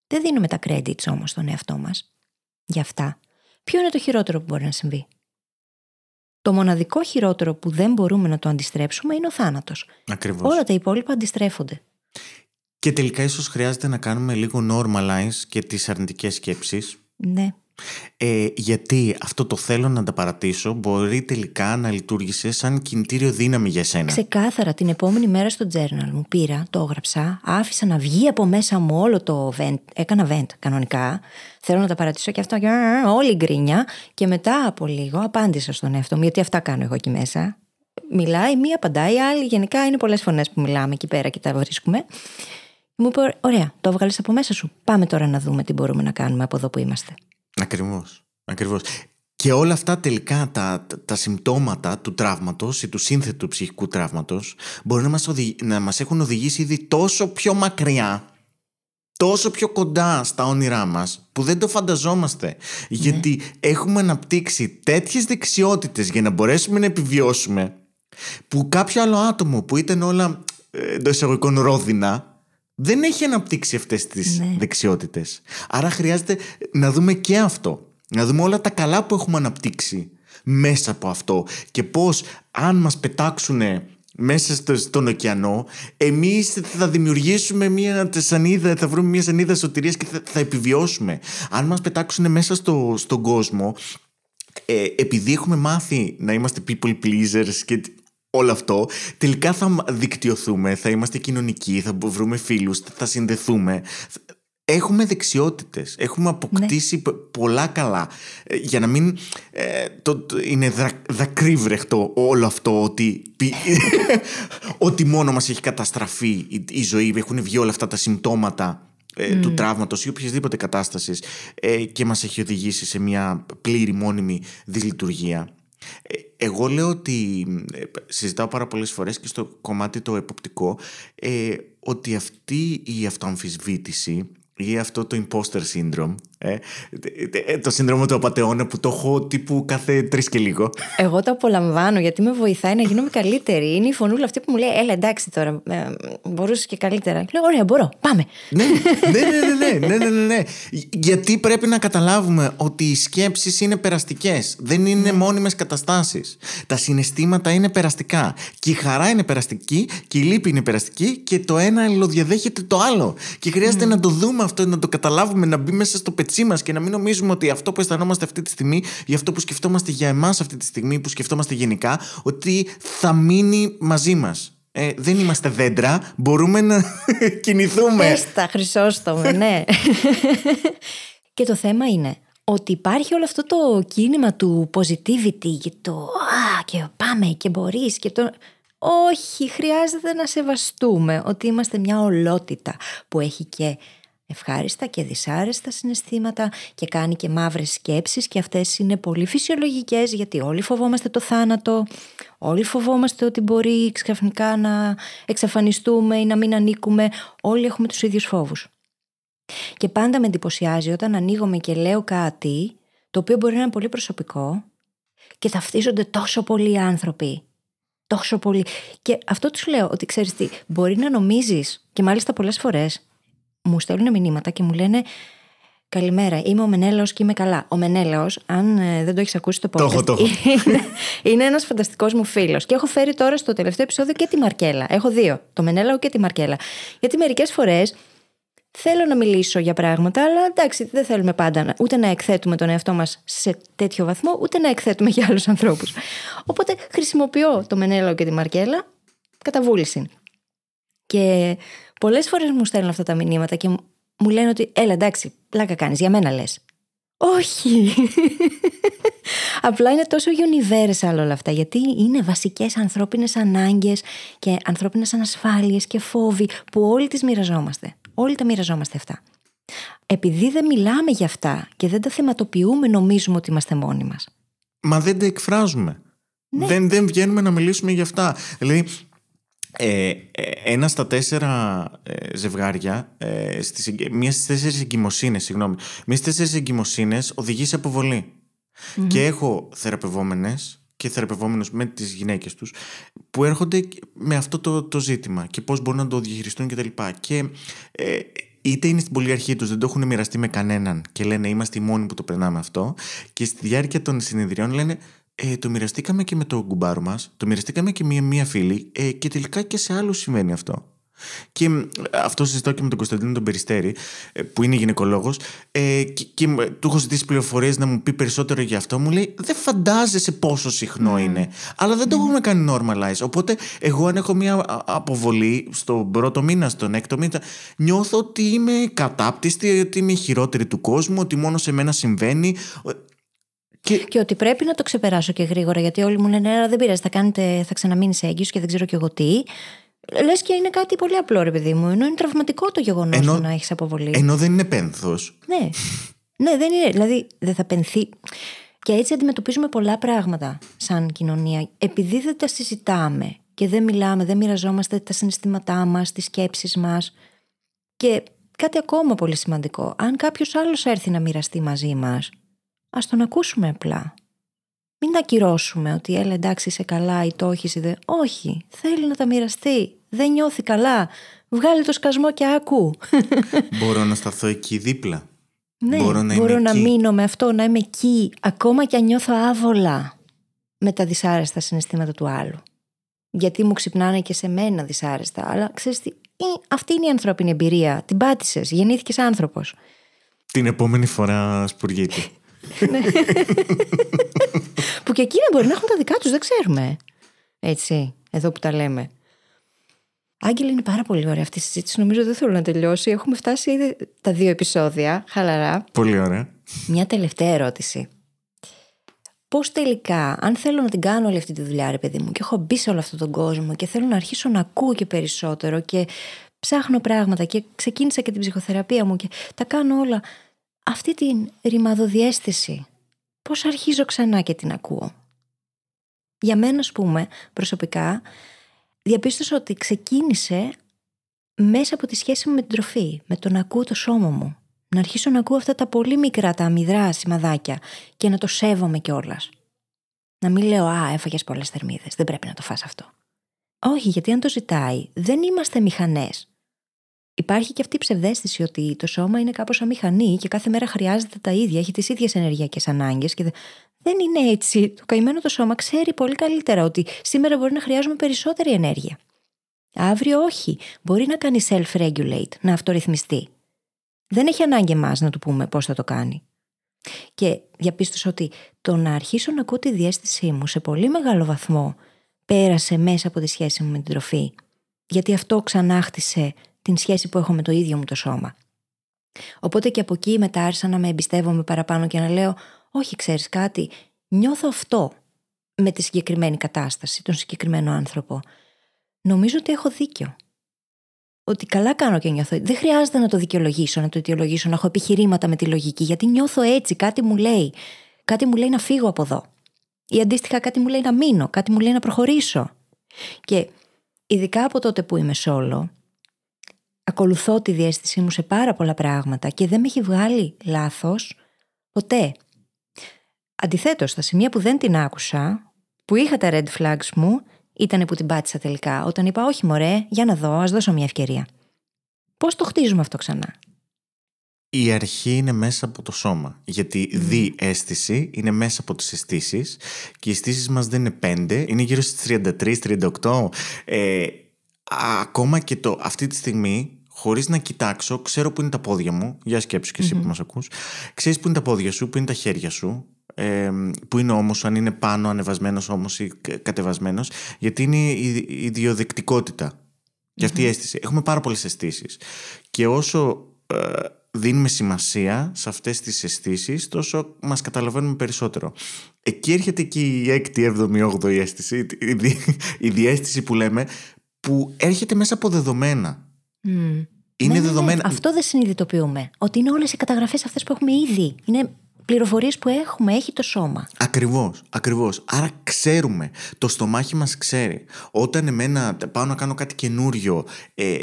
Δεν δίνουμε τα credits όμως στον εαυτό μας. Γι' αυτά. Ποιο είναι το χειρότερο που μπορεί να συμβεί; Το μοναδικό χειρότερο που δεν μπορούμε να το αντιστρέψουμε είναι ο θάνατος. Ακριβώς. Όλα τα υπόλοιπα αντιστρέφονται. Και τελικά ίσως χρειάζεται να κάνουμε λίγο normalize και τις αρνητικές σκέψεις. Ναι. Ε, γιατί αυτό το θέλω να τα παρατήσω μπορεί τελικά να λειτουργήσει σαν κινητήριο δύναμη για σένα. Ξεκάθαρα την επόμενη μέρα στο journal μου πήρα, το έγραψα, άφησα να βγει από μέσα μου όλο το vent, έκανα vent κανονικά, θέλω να τα παρατήσω και αυτό και όλη η γκρίνια και μετά από λίγο απάντησα στον εαυτό μου γιατί αυτά κάνω εγώ εκεί μέσα. Μιλάει, μία απαντάει, η άλλη γενικά είναι πολλές φωνές που μιλάμε εκεί πέρα και τα βρίσκουμε. Μου είπε, ωραία, το έβγαλες από μέσα σου. Πάμε τώρα να δούμε τι μπορούμε να κάνουμε από εδώ που είμαστε. Ακριβώς. Ακριβώς. Και όλα αυτά τελικά τα, τα, συμπτώματα του τραύματος ή του σύνθετου ψυχικού τραύματος μπορεί να μας, να μας έχουν οδηγήσει ήδη τόσο πιο μακριά τόσο πιο κοντά στα όνειρά μας που δεν το φανταζόμαστε γιατί έχουμε αναπτύξει τέτοιες δεξιότητες για να μπορέσουμε να επιβιώσουμε που κάποιο άλλο άτομο που ήταν όλα ε, εντός εισαγωγικών ρόδινα δεν έχει αναπτύξει αυτές τις Ναι. δεξιότητες. Άρα χρειάζεται να δούμε και αυτό. Να δούμε όλα τα καλά που έχουμε αναπτύξει μέσα από αυτό και πώς αν μας πετάξουν μέσα στο, στον ωκεανό εμείς θα δημιουργήσουμε μια σανίδα, θα βρούμε μια σανίδα σωτηρίας και θα, θα επιβιώσουμε. Αν μας πετάξουν μέσα στο, στον κόσμο ε, επειδή έχουμε μάθει να είμαστε people pleasers και όλο αυτό, τελικά θα δικτυωθούμε, θα είμαστε κοινωνικοί, θα βρούμε φίλους, θα συνδεθούμε. Έχουμε δεξιότητες, έχουμε αποκτήσει πολλά καλά. Ε, Για να μην ε, το, το- είναι δα, δακρύβρεχτο όλο αυτό ότι, πι- ότι μόνο μας έχει καταστραφεί η, η ζωή, έχουν βγει όλα αυτά τα συμπτώματα ε, του τραύματος ή οποιασδήποτε κατάστασης ε, και μας έχει οδηγήσει σε μια πλήρη μόνιμη δυσλειτουργία. Ε, Εγώ λέω ότι ε, συζητάω πάρα πολλές φορές και στο κομμάτι το εποπτικό ε, ότι αυτή η αυτοαμφισβήτηση ή αυτό το imposter syndrome, ε, ε, το σύνδρομο του απαταιώνα που το έχω τύπου κάθε τρεις και λίγο. Εγώ το απολαμβάνω γιατί με βοηθάει να γίνομαι καλύτερη. Είναι η φωνούλα αυτή που μου λέει: Έλα, εντάξει τώρα, ε, μπορούσες και καλύτερα. Λέω: Ωραία, μπορώ, πάμε. ναι, ναι, ναι, ναι, ναι, ναι, ναι, ναι. Γιατί πρέπει να καταλάβουμε ότι οι σκέψεις είναι περαστικές. Δεν είναι μόνιμες καταστάσεις. Τα συναισθήματα είναι περαστικά. Και η χαρά είναι περαστική και η λύπη είναι περαστική και το ένα αλληλοδιαδέχεται το άλλο. Και χρειάζεται να το δούμε αυτό, να το καταλάβουμε, να μπει μέσα στο πετσί μας και να μην νομίζουμε ότι αυτό που αισθανόμαστε αυτή τη στιγμή ή αυτό που σκεφτόμαστε για εμάς αυτή τη στιγμή, που σκεφτόμαστε γενικά, ότι θα μείνει μαζί μας. Ε, δεν είμαστε δέντρα, μπορούμε να κινηθούμε. Πες τα, Χρυσόστομε, ναι. και το θέμα είναι ότι υπάρχει όλο αυτό το κίνημα του positivity και το «Α, και πάμε και μπορείς» και το... Όχι, χρειάζεται να σεβαστούμε ότι είμαστε μια ολότητα που έχει και ευχάριστα και δυσάρεστα συναισθήματα και κάνει και μαύρες σκέψεις και αυτές είναι πολύ φυσιολογικές γιατί όλοι φοβόμαστε το θάνατο, όλοι φοβόμαστε ότι μπορεί ξαφνικά να εξαφανιστούμε ή να μην ανήκουμε, όλοι έχουμε τους ίδιους φόβους. Και πάντα με εντυπωσιάζει όταν ανοίγομαι και λέω κάτι το οποίο μπορεί να είναι πολύ προσωπικό και ταυτίζονται τόσο πολλοί άνθρωποι. Τόσο πολύ. Και αυτό τους λέω ότι ξέρεις τι, μπορεί να νομίζεις, και μάλιστα πολλές φορές μου στέλνουν μηνύματα και μου λένε Καλημέρα, είμαι ο Μενέλαος και είμαι καλά. Ο Μενέλαος, αν ε, δεν το έχεις ακούσει το podcast, Το έχω, το έχω. είναι, είναι ένας φανταστικός μου φίλος. Και έχω φέρει τώρα στο τελευταίο επεισόδιο και τη Μαρκέλα. Έχω δύο. Το Μενέλαο και τη Μαρκέλα. Γιατί μερικές φορές θέλω να μιλήσω για πράγματα, αλλά εντάξει, δεν θέλουμε πάντα να- ούτε να εκθέτουμε τον εαυτό μας σε τέτοιο βαθμό, ούτε να εκθέτουμε για άλλους ανθρώπους. Οπότε χρησιμοποιώ το Μενέλαο και τη Μαρκέλα κατά βούληση. Και πολλές φορές μου στέλνουν αυτά τα μηνύματα και μου λένε ότι έλα εντάξει, πλάκα κάνεις, για μένα λες. Όχι. Απλά είναι τόσο universal όλα αυτά, γιατί είναι βασικές ανθρώπινες ανάγκες και ανθρώπινες ανασφάλειες και φόβοι που όλοι τις μοιραζόμαστε. Όλοι τα μοιραζόμαστε αυτά. Επειδή δεν μιλάμε για αυτά και δεν τα θεματοποιούμε, νομίζουμε ότι είμαστε μόνοι μας. Μα δεν τα εκφράζουμε. Ναι. Δεν, δεν βγαίνουμε να μιλήσουμε για αυτά. Δηλαδή, ε, ε, ένα στα τέσσερα ε, ζευγάρια, ε, στις, μία στις τέσσερις εγκυμοσύνες, συγγνώμη, μία στις τέσσερις εγκυμοσύνες οδηγεί σε αποβολη Και έχω θεραπευόμενες και θεραπευόμενους με τις γυναίκες τους που έρχονται με αυτό το, το ζήτημα και πώς μπορούν να το διαχειριστούν κτλ. Και, και ε, είτε είναι στην πολυαρχία τους, δεν το έχουν μοιραστεί με κανέναν και λένε είμαστε οι μόνοι που το περνάμε αυτό. Και στη διάρκεια των συνεδριών λένε ε, το μοιραστήκαμε και με τον κουμπάρο μας, το μοιραστήκαμε και με μία φίλη ε, και τελικά και σε άλλου σημαίνει αυτό. Και αυτό συζητάω και με τον Κωνσταντίνο τον Περιστέρη, ε, που είναι γυναικολόγος, ε, και, και του έχω ζητήσει πληροφορίες να μου πει περισσότερο για αυτό. Μου λέει: Δεν φαντάζεσαι πόσο συχνό mm. είναι. Αλλά δεν το mm. έχουμε κάνει normalize. Οπότε, εγώ αν έχω μια αποβολή στον πρώτο μήνα, στον έκτο μήνα, νιώθω ότι είμαι κατάπτυστη, ότι είμαι η χειρότερη του κόσμου, ότι μόνο σε μένα συμβαίνει. Και... και ότι πρέπει να το ξεπεράσω και γρήγορα, γιατί όλοι μου λένε: Δεν πειράζει, θα, κάνετε, θα ξαναμείνεις έγκυος και δεν ξέρω κι εγώ τι. Λες και είναι κάτι πολύ απλό, ρε παιδί μου. Ενώ είναι τραυματικό το γεγονός ενώ... να έχεις αποβολή. Ενώ δεν είναι πένθος. Ναι. ναι, δεν είναι. Δηλαδή, δεν θα πενθεί. Και έτσι αντιμετωπίζουμε πολλά πράγματα σαν κοινωνία. Επειδή δεν τα συζητάμε και δεν μιλάμε, δεν μοιραζόμαστε τα συναισθήματά μας, τις σκέψεις μας. Και κάτι ακόμα πολύ σημαντικό. Αν κάποιος άλλος έρθει να μοιραστεί μαζί μας, ας τον ακούσουμε απλά. Μην ακυρώσουμε ότι έλα εντάξει είσαι καλά ή το όχι, δεν. Όχι, θέλει να τα μοιραστεί. Δεν νιώθει καλά. Βγάλει το σκασμό και άκου. Μπορώ να σταθώ εκεί δίπλα. Ναι, μπορώ να, μπορώ να μείνω με αυτό, να είμαι εκεί, ακόμα και αν νιώθω άβολα με τα δυσάρεστα συναισθήματα του άλλου. Γιατί μου ξυπνάνε και σε μένα δυσάρεστα, αλλά ξέρεις τι, αυτή είναι η ανθρώπινη εμπειρία. Την πάτησες, γεννήθηκες άνθρωπος. Την επόμενη φορά σπουργίτη. Ναι. που και εκείνα μπορεί να έχουν τα δικά τους, δεν ξέρουμε. Έτσι, εδώ που τα λέμε. Άγγελ, είναι πάρα πολύ ωραία αυτή η συζήτηση. Νομίζω δεν θέλω να τελειώσει. Έχουμε φτάσει ήδη τα δύο επεισόδια. Χαλαρά. Πολύ ωραία. Μια τελευταία ερώτηση. Πώς τελικά, αν θέλω να την κάνω όλη αυτή τη δουλειά, ρε παιδί μου, και έχω μπει σε όλο αυτόν τον κόσμο και θέλω να αρχίσω να ακούω και περισσότερο και ψάχνω πράγματα και ξεκίνησα και την ψυχοθεραπεία μου και τα κάνω όλα αυτή την ρημαδοδιέστηση πώς αρχίζω ξανά και την ακούω. Για μένα, ας πούμε, προσωπικά, διαπίστωσα ότι ξεκίνησε μέσα από τη σχέση μου με την τροφή, με το να ακούω το σώμα μου. Να αρχίσω να ακούω αυτά τα πολύ μικρά, τα αμυδρά σημαδάκια και να το σέβομαι κιόλας. Να μην λέω Α, έφαγες πολλές θερμίδες, δεν πρέπει να το φας αυτό. Όχι, γιατί αν το ζητάει, δεν είμαστε μηχανές. Υπάρχει και αυτή η ψευδέστηση ότι το σώμα είναι κάπως σαν μηχανή και κάθε μέρα χρειάζεται τα ίδια, έχει τις ίδιες ενεργειακές ανάγκες. Και δεν είναι έτσι. Το καημένο το σώμα ξέρει πολύ καλύτερα ότι σήμερα μπορεί να χρειάζομαι περισσότερη ενέργεια. Αύριο όχι. Μπορεί να κάνει self-regulate, να αυτορυθμιστεί. Δεν έχει ανάγκη εμάς να του πούμε πώς θα το κάνει. Και διαπίστωσα ότι το να αρχίσω να ακούω τη διέστησή μου σε πολύ μεγάλο βαθμό πέρασε μέσα από τη σχέση μου με την τροφή. Γιατί αυτό ξανάχτισε την σχέση που έχω με το ίδιο μου το σώμα. Οπότε και από εκεί μετά άρχισα να με εμπιστεύομαι παραπάνω και να λέω όχι ξέρεις κάτι, νιώθω αυτό με τη συγκεκριμένη κατάσταση, τον συγκεκριμένο άνθρωπο. Νομίζω ότι έχω δίκιο. Ότι καλά κάνω και νιώθω. Δεν χρειάζεται να το δικαιολογήσω, να το αιτιολογήσω, να έχω επιχειρήματα με τη λογική, γιατί νιώθω έτσι, κάτι μου λέει. Κάτι μου λέει να φύγω από εδώ. Ή αντίστοιχα κάτι μου λέει να μείνω, κάτι μου λέει να προχωρήσω. Και ειδικά από τότε που είμαι σόλο, ακολουθώ τη διέστησή μου σε πάρα πολλά πράγματα και δεν με έχει βγάλει λάθος ποτέ. Αντιθέτως, στα σημεία που δεν την άκουσα, που είχα τα red flags μου, ήταν που την πάτησα τελικά, όταν είπα όχι μωρέ, για να δω, ας δώσω μια ευκαιρία. Πώς το χτίζουμε αυτό ξανά; Η αρχή είναι μέσα από το σώμα. Γιατί mm. διαίσθηση είναι μέσα από τις αισθήσεις και οι αισθήσεις μας δεν είναι πέντε, είναι γύρω στις 33-38. Ε, ακόμα και το αυτή τη στιγμή χωρίς να κοιτάξω, ξέρω που είναι τα πόδια μου. Για σκέψου και εσύ mm-hmm. που μας ακούς. Ξέρεις που είναι τα πόδια σου, που είναι τα χέρια σου. Ε, που είναι όμως, αν είναι πάνω ανεβασμένος όμως ή κατεβασμένος, γιατί είναι η ιδιοδεκτικότητα. Και αυτή η αίσθηση. Έχουμε πάρα πολλές αισθήσεις. Και όσο ε, δίνουμε σημασία σε αυτές τις αισθήσεις, τόσο μας καταλαβαίνουμε περισσότερο. Εκεί έρχεται και η έκτη, έβδομη, όγδοη αίσθηση, η, δι, η διέστηση που λέμε, που έρχεται μέσα από δεδομένα. Mm. Είναι Ναι, ναι, ναι. δεδομένα. Αυτό δεν συνειδητοποιούμε. Ότι είναι όλες οι καταγραφές αυτές που έχουμε ήδη. Είναι πληροφορίες που έχουμε, έχει το σώμα. Ακριβώς, ακριβώς. Άρα ξέρουμε. Το στομάχι μας ξέρει. Όταν εμένα πάω να κάνω κάτι καινούριο ε,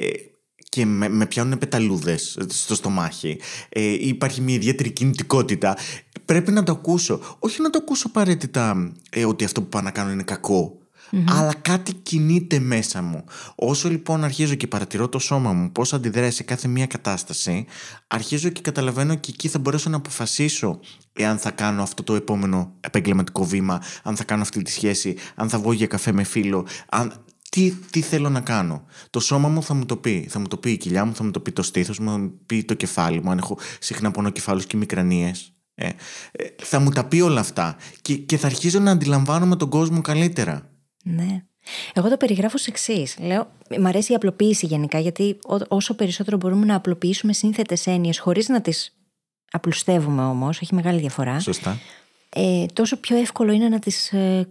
και με, με πιάνουν πεταλούδες στο στομάχι, ε, ή υπάρχει μια ιδιαίτερη κινητικότητα, πρέπει να το ακούσω. Όχι να το ακούσω απαραίτητα ε, ότι αυτό που πάω να κάνω είναι κακό. Αλλά κάτι κινείται μέσα μου. Όσο λοιπόν αρχίζω και παρατηρώ το σώμα μου πώς αντιδράει σε κάθε μία κατάσταση, αρχίζω και καταλαβαίνω και εκεί θα μπορέσω να αποφασίσω εάν θα κάνω αυτό το επόμενο επαγγελματικό βήμα, αν θα κάνω αυτή τη σχέση, αν θα βγω για καφέ με φίλο, αν... Τι, τι θέλω να κάνω. Το σώμα μου θα μου το πει. Θα μου το πει η κοιλιά μου, θα μου το πει το στήθος μου, θα μου πει το κεφάλι μου, αν έχω συχνά πονοκεφάλους και μικρανίες. Ε, ε, θα μου τα πει όλα αυτά και, και θα αρχίζω να αντιλαμβάνομαι τον κόσμο καλύτερα. Ναι. Εγώ το περιγράφω ως εξής. Λέω, μ' αρέσει η απλοποίηση γενικά, γιατί ό- όσο περισσότερο μπορούμε να απλοποιήσουμε σύνθετες έννοιες, χωρίς να τις απλουστεύουμε όμως, έχει μεγάλη διαφορά, Σωστά. ε, τόσο πιο εύκολο είναι να τις ε,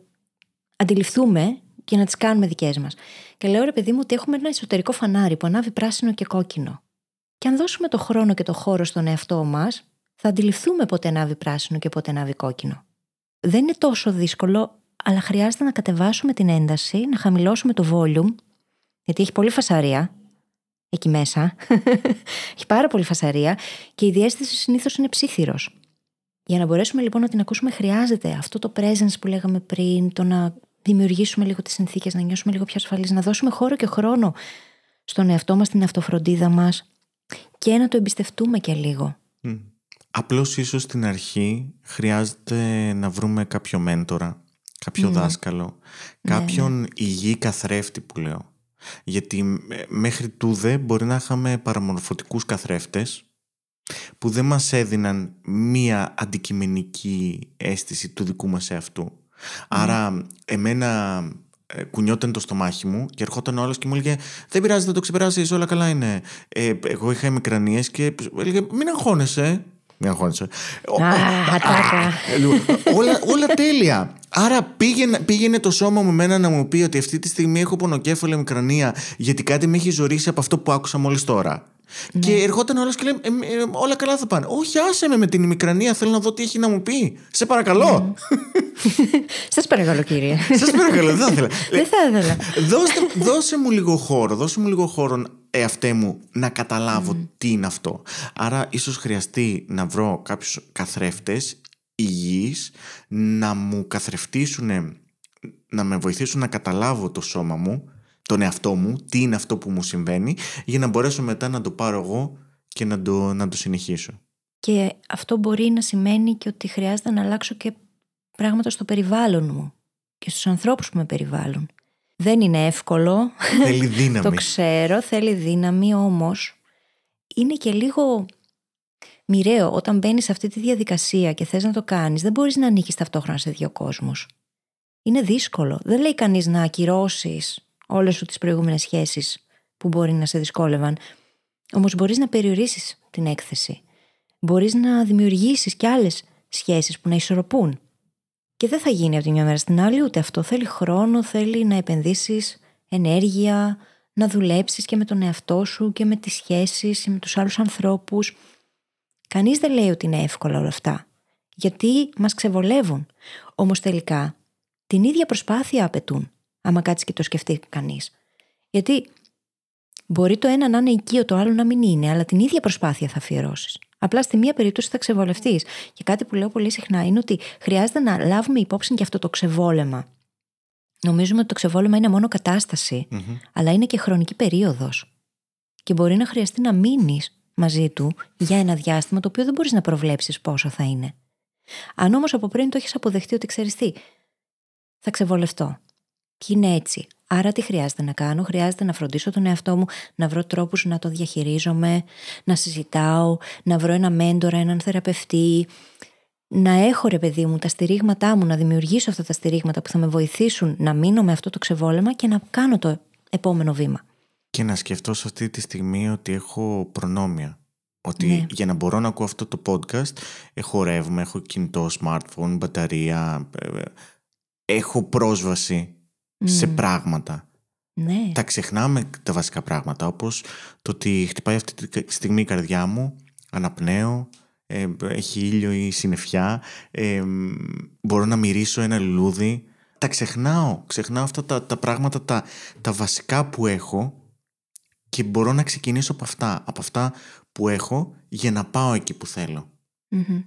αντιληφθούμε και να τις κάνουμε δικές μας. Και λέω, ρε παιδί μου, ότι έχουμε ένα εσωτερικό φανάρι που ανάβει πράσινο και κόκκινο. Και αν δώσουμε το χρόνο και το χώρο στον εαυτό μας, θα αντιληφθούμε πότε ανάβει πράσινο και πότε ανάβει κόκκινο. Δεν είναι τόσο δύσκολο, αλλά χρειάζεται να κατεβάσουμε την ένταση, να χαμηλώσουμε το volume, γιατί έχει πολύ φασαρία εκεί μέσα. έχει πάρα πολύ φασαρία και η διέστηση συνήθως είναι ψήθυρος. Για να μπορέσουμε λοιπόν να την ακούσουμε, χρειάζεται αυτό το presence που λέγαμε πριν, το να δημιουργήσουμε λίγο τις συνθήκες, να νιώσουμε λίγο πιο ασφαλείς, να δώσουμε χώρο και χρόνο στον εαυτό μας, την αυτοφροντίδα μας και να το εμπιστευτούμε και λίγο. Μμ. Απλώς ίσως στην αρχή χρειάζεται να βρούμε κάποιο μέντορα, κάποιο δάσκαλο, κάποιον υγιή καθρέφτη που λέω. Γιατί ε, μέχρι τούδε μπορεί να είχαμε παραμορφωτικούς καθρέφτες που δεν μας έδιναν μία αντικειμενική αίσθηση του δικού μας εαυτού. Άρα εμένα ε, κουνιόταν το στομάχι μου και ερχόταν ο άλλος και μου έλεγε «Δεν πειράζει, θα το ξεπεράσεις, όλα καλά είναι». Ε, εγώ είχα ημικρανίες και έλεγε «Μην αγχώνεσαι». Μην αγχώνεσαι. Ο- Α, ατάκα. ε, λίγο, όλα, όλα τέλεια. Άρα πήγαινε, πήγαινε το σώμα μου εμένα να μου πει ότι αυτή τη στιγμή έχω πονοκέφαλο μικρανία γιατί κάτι με έχει ζωρίσει από αυτό που άκουσα μόλις τώρα. Και ερχόταν ο άλλο και λέει: «Ε, ε, Όλα καλά θα πάνε. Όχι, άσε με με την ημικρανία. Θέλω να δω τι έχει να μου πει. Σε παρακαλώ. Σας παρακαλώ, κύριε. Σας παρακαλώ, δεν θα ήθελα. Δεν θα ήθελα. δώστε, δώσε μου λίγο χώρο, δώσε μου λίγο χώρο εαυτέ μου να καταλάβω τι είναι αυτό. Άρα ίσως χρειαστεί να βρω κάποιους καθρέφτες υγιείς να μου καθρεφτήσουν, να με βοηθήσουν να καταλάβω το σώμα μου, τον εαυτό μου, τι είναι αυτό που μου συμβαίνει, για να μπορέσω μετά να το πάρω εγώ και να το, να το συνεχίσω. Και αυτό μπορεί να σημαίνει και ότι χρειάζεται να αλλάξω και πράγματα στο περιβάλλον μου και στους ανθρώπους που με περιβάλλουν. Δεν είναι εύκολο, Θέλει δύναμη. το ξέρω, θέλει δύναμη, όμως είναι και λίγο μοιραίο. Όταν μπαίνεις σε αυτή τη διαδικασία και θες να το κάνεις, δεν μπορείς να ανήκεις ταυτόχρονα σε δύο κόσμους. Είναι δύσκολο. Δεν λέει κανείς να ακυρώσεις όλες σου τις προηγούμενες σχέσεις που μπορεί να σε δυσκόλευαν. Όμως μπορείς να περιορίσεις την έκθεση. Μπορείς να δημιουργήσεις και άλλες σχέσεις που να ισορροπούν. Και δεν θα γίνει από τη μια μέρα στην άλλη ούτε αυτό. Θέλει χρόνο, θέλει να επενδύσεις ενέργεια, να δουλέψεις και με τον εαυτό σου και με τις σχέσεις και με τους άλλους ανθρώπους. Κανείς δεν λέει ότι είναι εύκολα όλα αυτά. Γιατί μας ξεβολεύουν. Όμως τελικά την ίδια προσπάθεια απαιτούν, άμα κάτσει και το σκεφτεί κανείς. Γιατί μπορεί το ένα να είναι οικείο, το άλλο να μην είναι, αλλά την ίδια προσπάθεια θα αφιερώσεις. Απλά στη μία περίπτωση θα ξεβολευτείς. Και κάτι που λέω πολύ συχνά είναι ότι χρειάζεται να λάβουμε υπόψη και αυτό το ξεβόλεμα. Νομίζουμε ότι το ξεβόλεμα είναι μόνο κατάσταση, αλλά είναι και χρονική περίοδος. Και μπορεί να χρειαστεί να μείνεις μαζί του για ένα διάστημα το οποίο δεν μπορείς να προβλέψεις πόσο θα είναι. Αν όμως από πριν το έχεις αποδεχτεί ότι ξέρεις τι, θα ξεβολευτώ. Και είναι έτσι. Άρα τι χρειάζεται να κάνω, χρειάζεται να φροντίσω τον εαυτό μου, να βρω τρόπους να το διαχειρίζομαι, να συζητάω, να βρω ένα μέντορα, έναν θεραπευτή, να έχω ρε παιδί μου τα στηρίγματά μου, να δημιουργήσω αυτά τα στηρίγματα που θα με βοηθήσουν να μείνω με αυτό το ξεβόλεμα και να κάνω το επόμενο βήμα. Και να σκεφτώ σε αυτή τη στιγμή ότι έχω προνόμια. Ότι Ναι. για να μπορώ να ακούω αυτό το podcast έχω ρεύμα, έχω κινητό, smartphone, μπαταρία, ε, έχω πρόσβαση σε Μμ. πράγματα. Ναι. Τα ξεχνάμε τα βασικά πράγματα, όπως το ότι χτυπάει αυτή τη στιγμή η καρδιά μου, αναπνέω, ε, έχει ήλιο ή συννεφιά, ε, μπορώ να μυρίσω ένα λουλούδι. Τα ξεχνάω, ξεχνάω αυτά τα, τα πράγματα, τα, τα βασικά που έχω και μπορώ να ξεκινήσω από αυτά, από αυτά που έχω για να πάω εκεί που θέλω. Μμμ.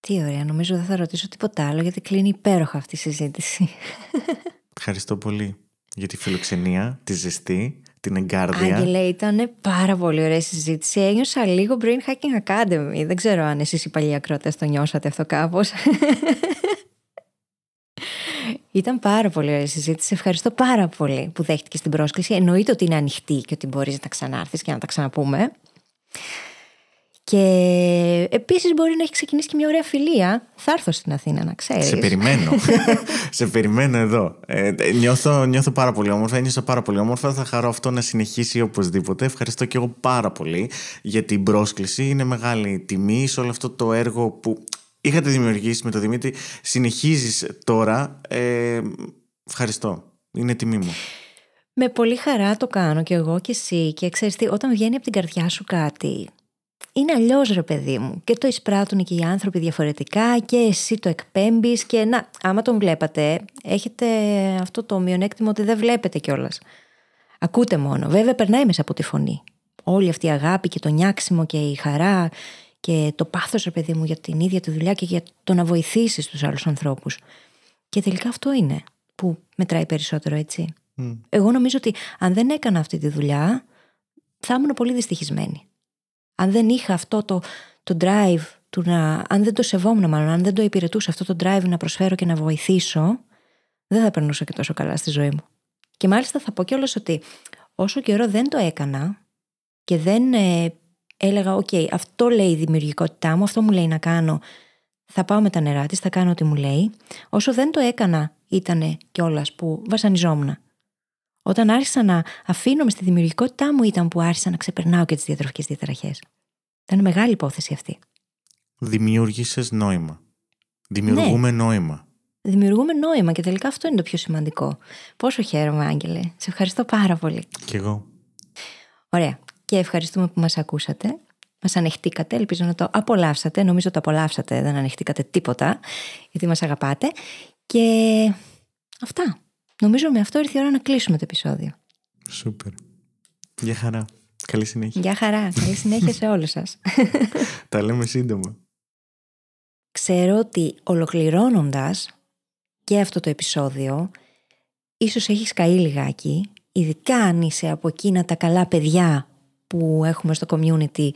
Τι ωραία, νομίζω δεν θα ρωτήσω τίποτα άλλο γιατί κλείνει υπέροχα αυτή η συζήτηση. Ευχαριστώ πολύ για τη φιλοξενία, τη ζεστή, την εγκάρδια. Άγγελε, ήταν πάρα πολύ ωραία η συζήτηση. Ένιωσα λίγο Brain Hacking Academy. Δεν ξέρω αν εσείς οι παλιοί ακρότες το νιώσατε αυτό κάπως. Ήταν πάρα πολύ ωραία η συζήτηση. Ευχαριστώ πάρα πολύ που δέχτηκες την πρόσκληση. Εννοείται ότι είναι ανοιχτή και ότι μπορείς να ξανάρθεις και να τα ξαναπούμε. Και επίσης μπορεί να έχει ξεκινήσει και μια ωραία φιλία. Θα έρθω στην Αθήνα, να ξέρεις. Σε περιμένω. σε περιμένω εδώ. Ε, νιώθω, νιώθω πάρα πολύ όμορφα. Ένιωσα πάρα πολύ όμορφα. Θα χαρώ αυτό να συνεχίσει οπωσδήποτε. Ευχαριστώ και εγώ πάρα πολύ για την πρόσκληση. Είναι μεγάλη τιμή σε όλο αυτό το έργο που είχατε δημιουργήσει με τον Δημήτρη. Συνεχίζεις τώρα. Ε, ευχαριστώ. Είναι τιμή μου. Με πολύ χαρά το κάνω και εγώ και εσύ. Και ξέρεις τι, όταν βγαίνει από την καρδιά σου κάτι, είναι αλλιώς ρε παιδί μου. Και το εισπράττουν και οι άνθρωποι διαφορετικά και εσύ το εκπέμπεις. Και να, άμα τον βλέπατε, έχετε αυτό το μειονέκτημα ότι δεν βλέπετε κιόλας. Ακούτε μόνο. Βέβαια, περνάει μέσα από τη φωνή. Όλη αυτή η αγάπη και το νιάξιμο και η χαρά και το πάθος, ρε παιδί μου, για την ίδια τη δουλειά και για το να βοηθήσεις τους άλλους ανθρώπους. Και τελικά αυτό είναι που μετράει περισσότερο, έτσι. Μμ. Εγώ νομίζω ότι αν δεν έκανα αυτή τη δουλειά, θα ήμουν πολύ δυστυχισμένη. Αν δεν είχα αυτό το, το drive, του να, αν δεν το σεβόμουν μάλλον, αν δεν το υπηρετούσα αυτό το drive να προσφέρω και να βοηθήσω, δεν θα περνούσα και τόσο καλά στη ζωή μου. Και μάλιστα θα πω κιόλας ότι όσο καιρό δεν το έκανα και δεν ε, έλεγα, οκ, αυτό λέει η δημιουργικότητά μου, αυτό μου λέει να κάνω, θα πάω με τα νερά της, θα κάνω ό,τι μου λέει. Όσο δεν το έκανα ήτανε κιόλας που βασανιζόμουν. Όταν άρχισα να αφήνομαι στη δημιουργικότητά μου ήταν που άρχισα να ξεπερνάω και τις διατροφικές διαταραχές. Ήταν μεγάλη υπόθεση αυτή. Δημιούργησες νόημα. Δημιουργούμε νόημα. Δημιουργούμε νόημα και τελικά αυτό είναι το πιο σημαντικό. Πόσο χαίρομαι, Άγγελε. Σε ευχαριστώ πάρα πολύ. Κι εγώ. Ωραία. Και ευχαριστούμε που μας ακούσατε. Μας ανεχτήκατε. Ελπίζω να το απολαύσατε. Νομίζω το απολαύσατε. Δεν ανεχτήκατε τίποτα. Γιατί μας αγαπάτε. Και αυτά. Νομίζω με αυτό ήρθε η ώρα να κλείσουμε το επεισόδιο. Σούπερ. Γεια χαρά. Καλή συνέχεια. Γεια χαρά. Καλή συνέχεια σε όλους σας. Τα λέμε σύντομα. Ξέρω ότι ολοκληρώνοντας και αυτό το επεισόδιο, ίσως έχεις καεί λιγάκι, ειδικά αν είσαι από εκείνα τα καλά παιδιά που έχουμε στο community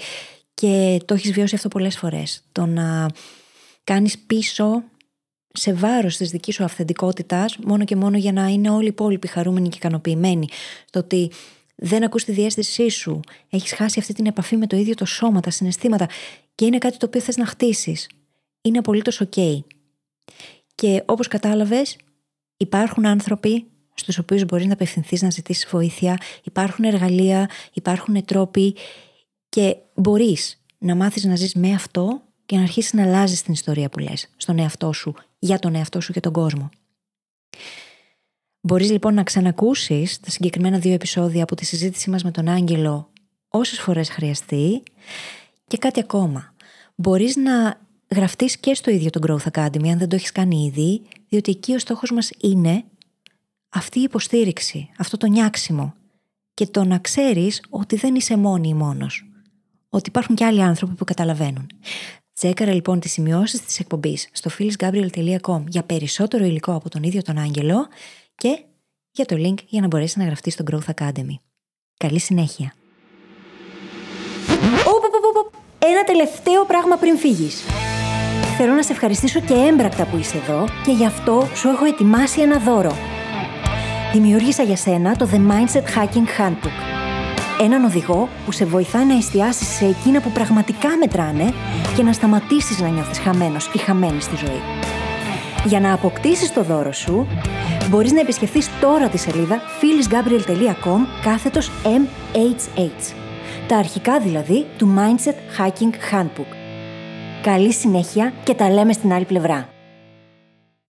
και το έχεις βιώσει αυτό πολλές φορές. Το να κάνεις πίσω σε βάρος της δικής σου αυθεντικότητας μόνο και μόνο για να είναι όλοι οι υπόλοιποι χαρούμενοι και ικανοποιημένοι. Στο ότι δεν ακούς τη διέστησή σου, έχεις χάσει αυτή την επαφή με το ίδιο το σώμα, τα συναισθήματα και είναι κάτι το οποίο θες να χτίσεις. Είναι απολύτως ok. Και όπως κατάλαβες, υπάρχουν άνθρωποι στους οποίους μπορείς να απευθυνθείς να ζητήσεις βοήθεια, υπάρχουν εργαλεία, υπάρχουν τρόποι και μπορείς να μάθεις να ζεις με αυτό και να αρχίσεις να αλλάζεις την ιστορία που λες στον εαυτό σου, για τον εαυτό σου και τον κόσμο. Μπορείς λοιπόν να ξανακούσεις τα συγκεκριμένα δύο επεισόδια από τη συζήτησή μας με τον Άγγελο όσες φορές χρειαστεί και κάτι ακόμα. Μπορείς να γραφτείς και στο ίδιο το Growth Academy αν δεν το έχεις κάνει ήδη, διότι εκεί ο στόχος μας είναι αυτή η υποστήριξη, αυτό το νιάξιμο και το να ξέρεις ότι δεν είσαι μόνη ή μόνος. Ότι υπάρχουν και άλλοι άνθρωποι που καταλαβαίνουν. Τσέκαρα λοιπόν τις σημειώσεις της εκπομπής στο phyllisgabriel.com για περισσότερο υλικό από τον ίδιο τον Άγγελο και για το link για να μπορέσεις να γραφτείς στο Growth Academy. Καλή συνέχεια. Οπ, οπ, οπ, οπ. Ένα τελευταίο πράγμα πριν φύγεις. Θέλω να σε ευχαριστήσω και έμπρακτα που είσαι εδώ και γι' αυτό σου έχω ετοιμάσει ένα δώρο. Δημιούργησα για σένα το The Mindset Hacking Handbook. Έναν οδηγό που σε βοηθάει να εστιάσεις σε εκείνα που πραγματικά μετράνε και να σταματήσεις να νιώθεις χαμένος ή χαμένη στη ζωή. Για να αποκτήσεις το δώρο σου, μπορείς να επισκεφθείς τώρα τη σελίδα phyllisgabriel.com κάθετος MHH. Τα αρχικά δηλαδή του Mindset Hacking Handbook. Καλή συνέχεια και τα λέμε στην άλλη πλευρά.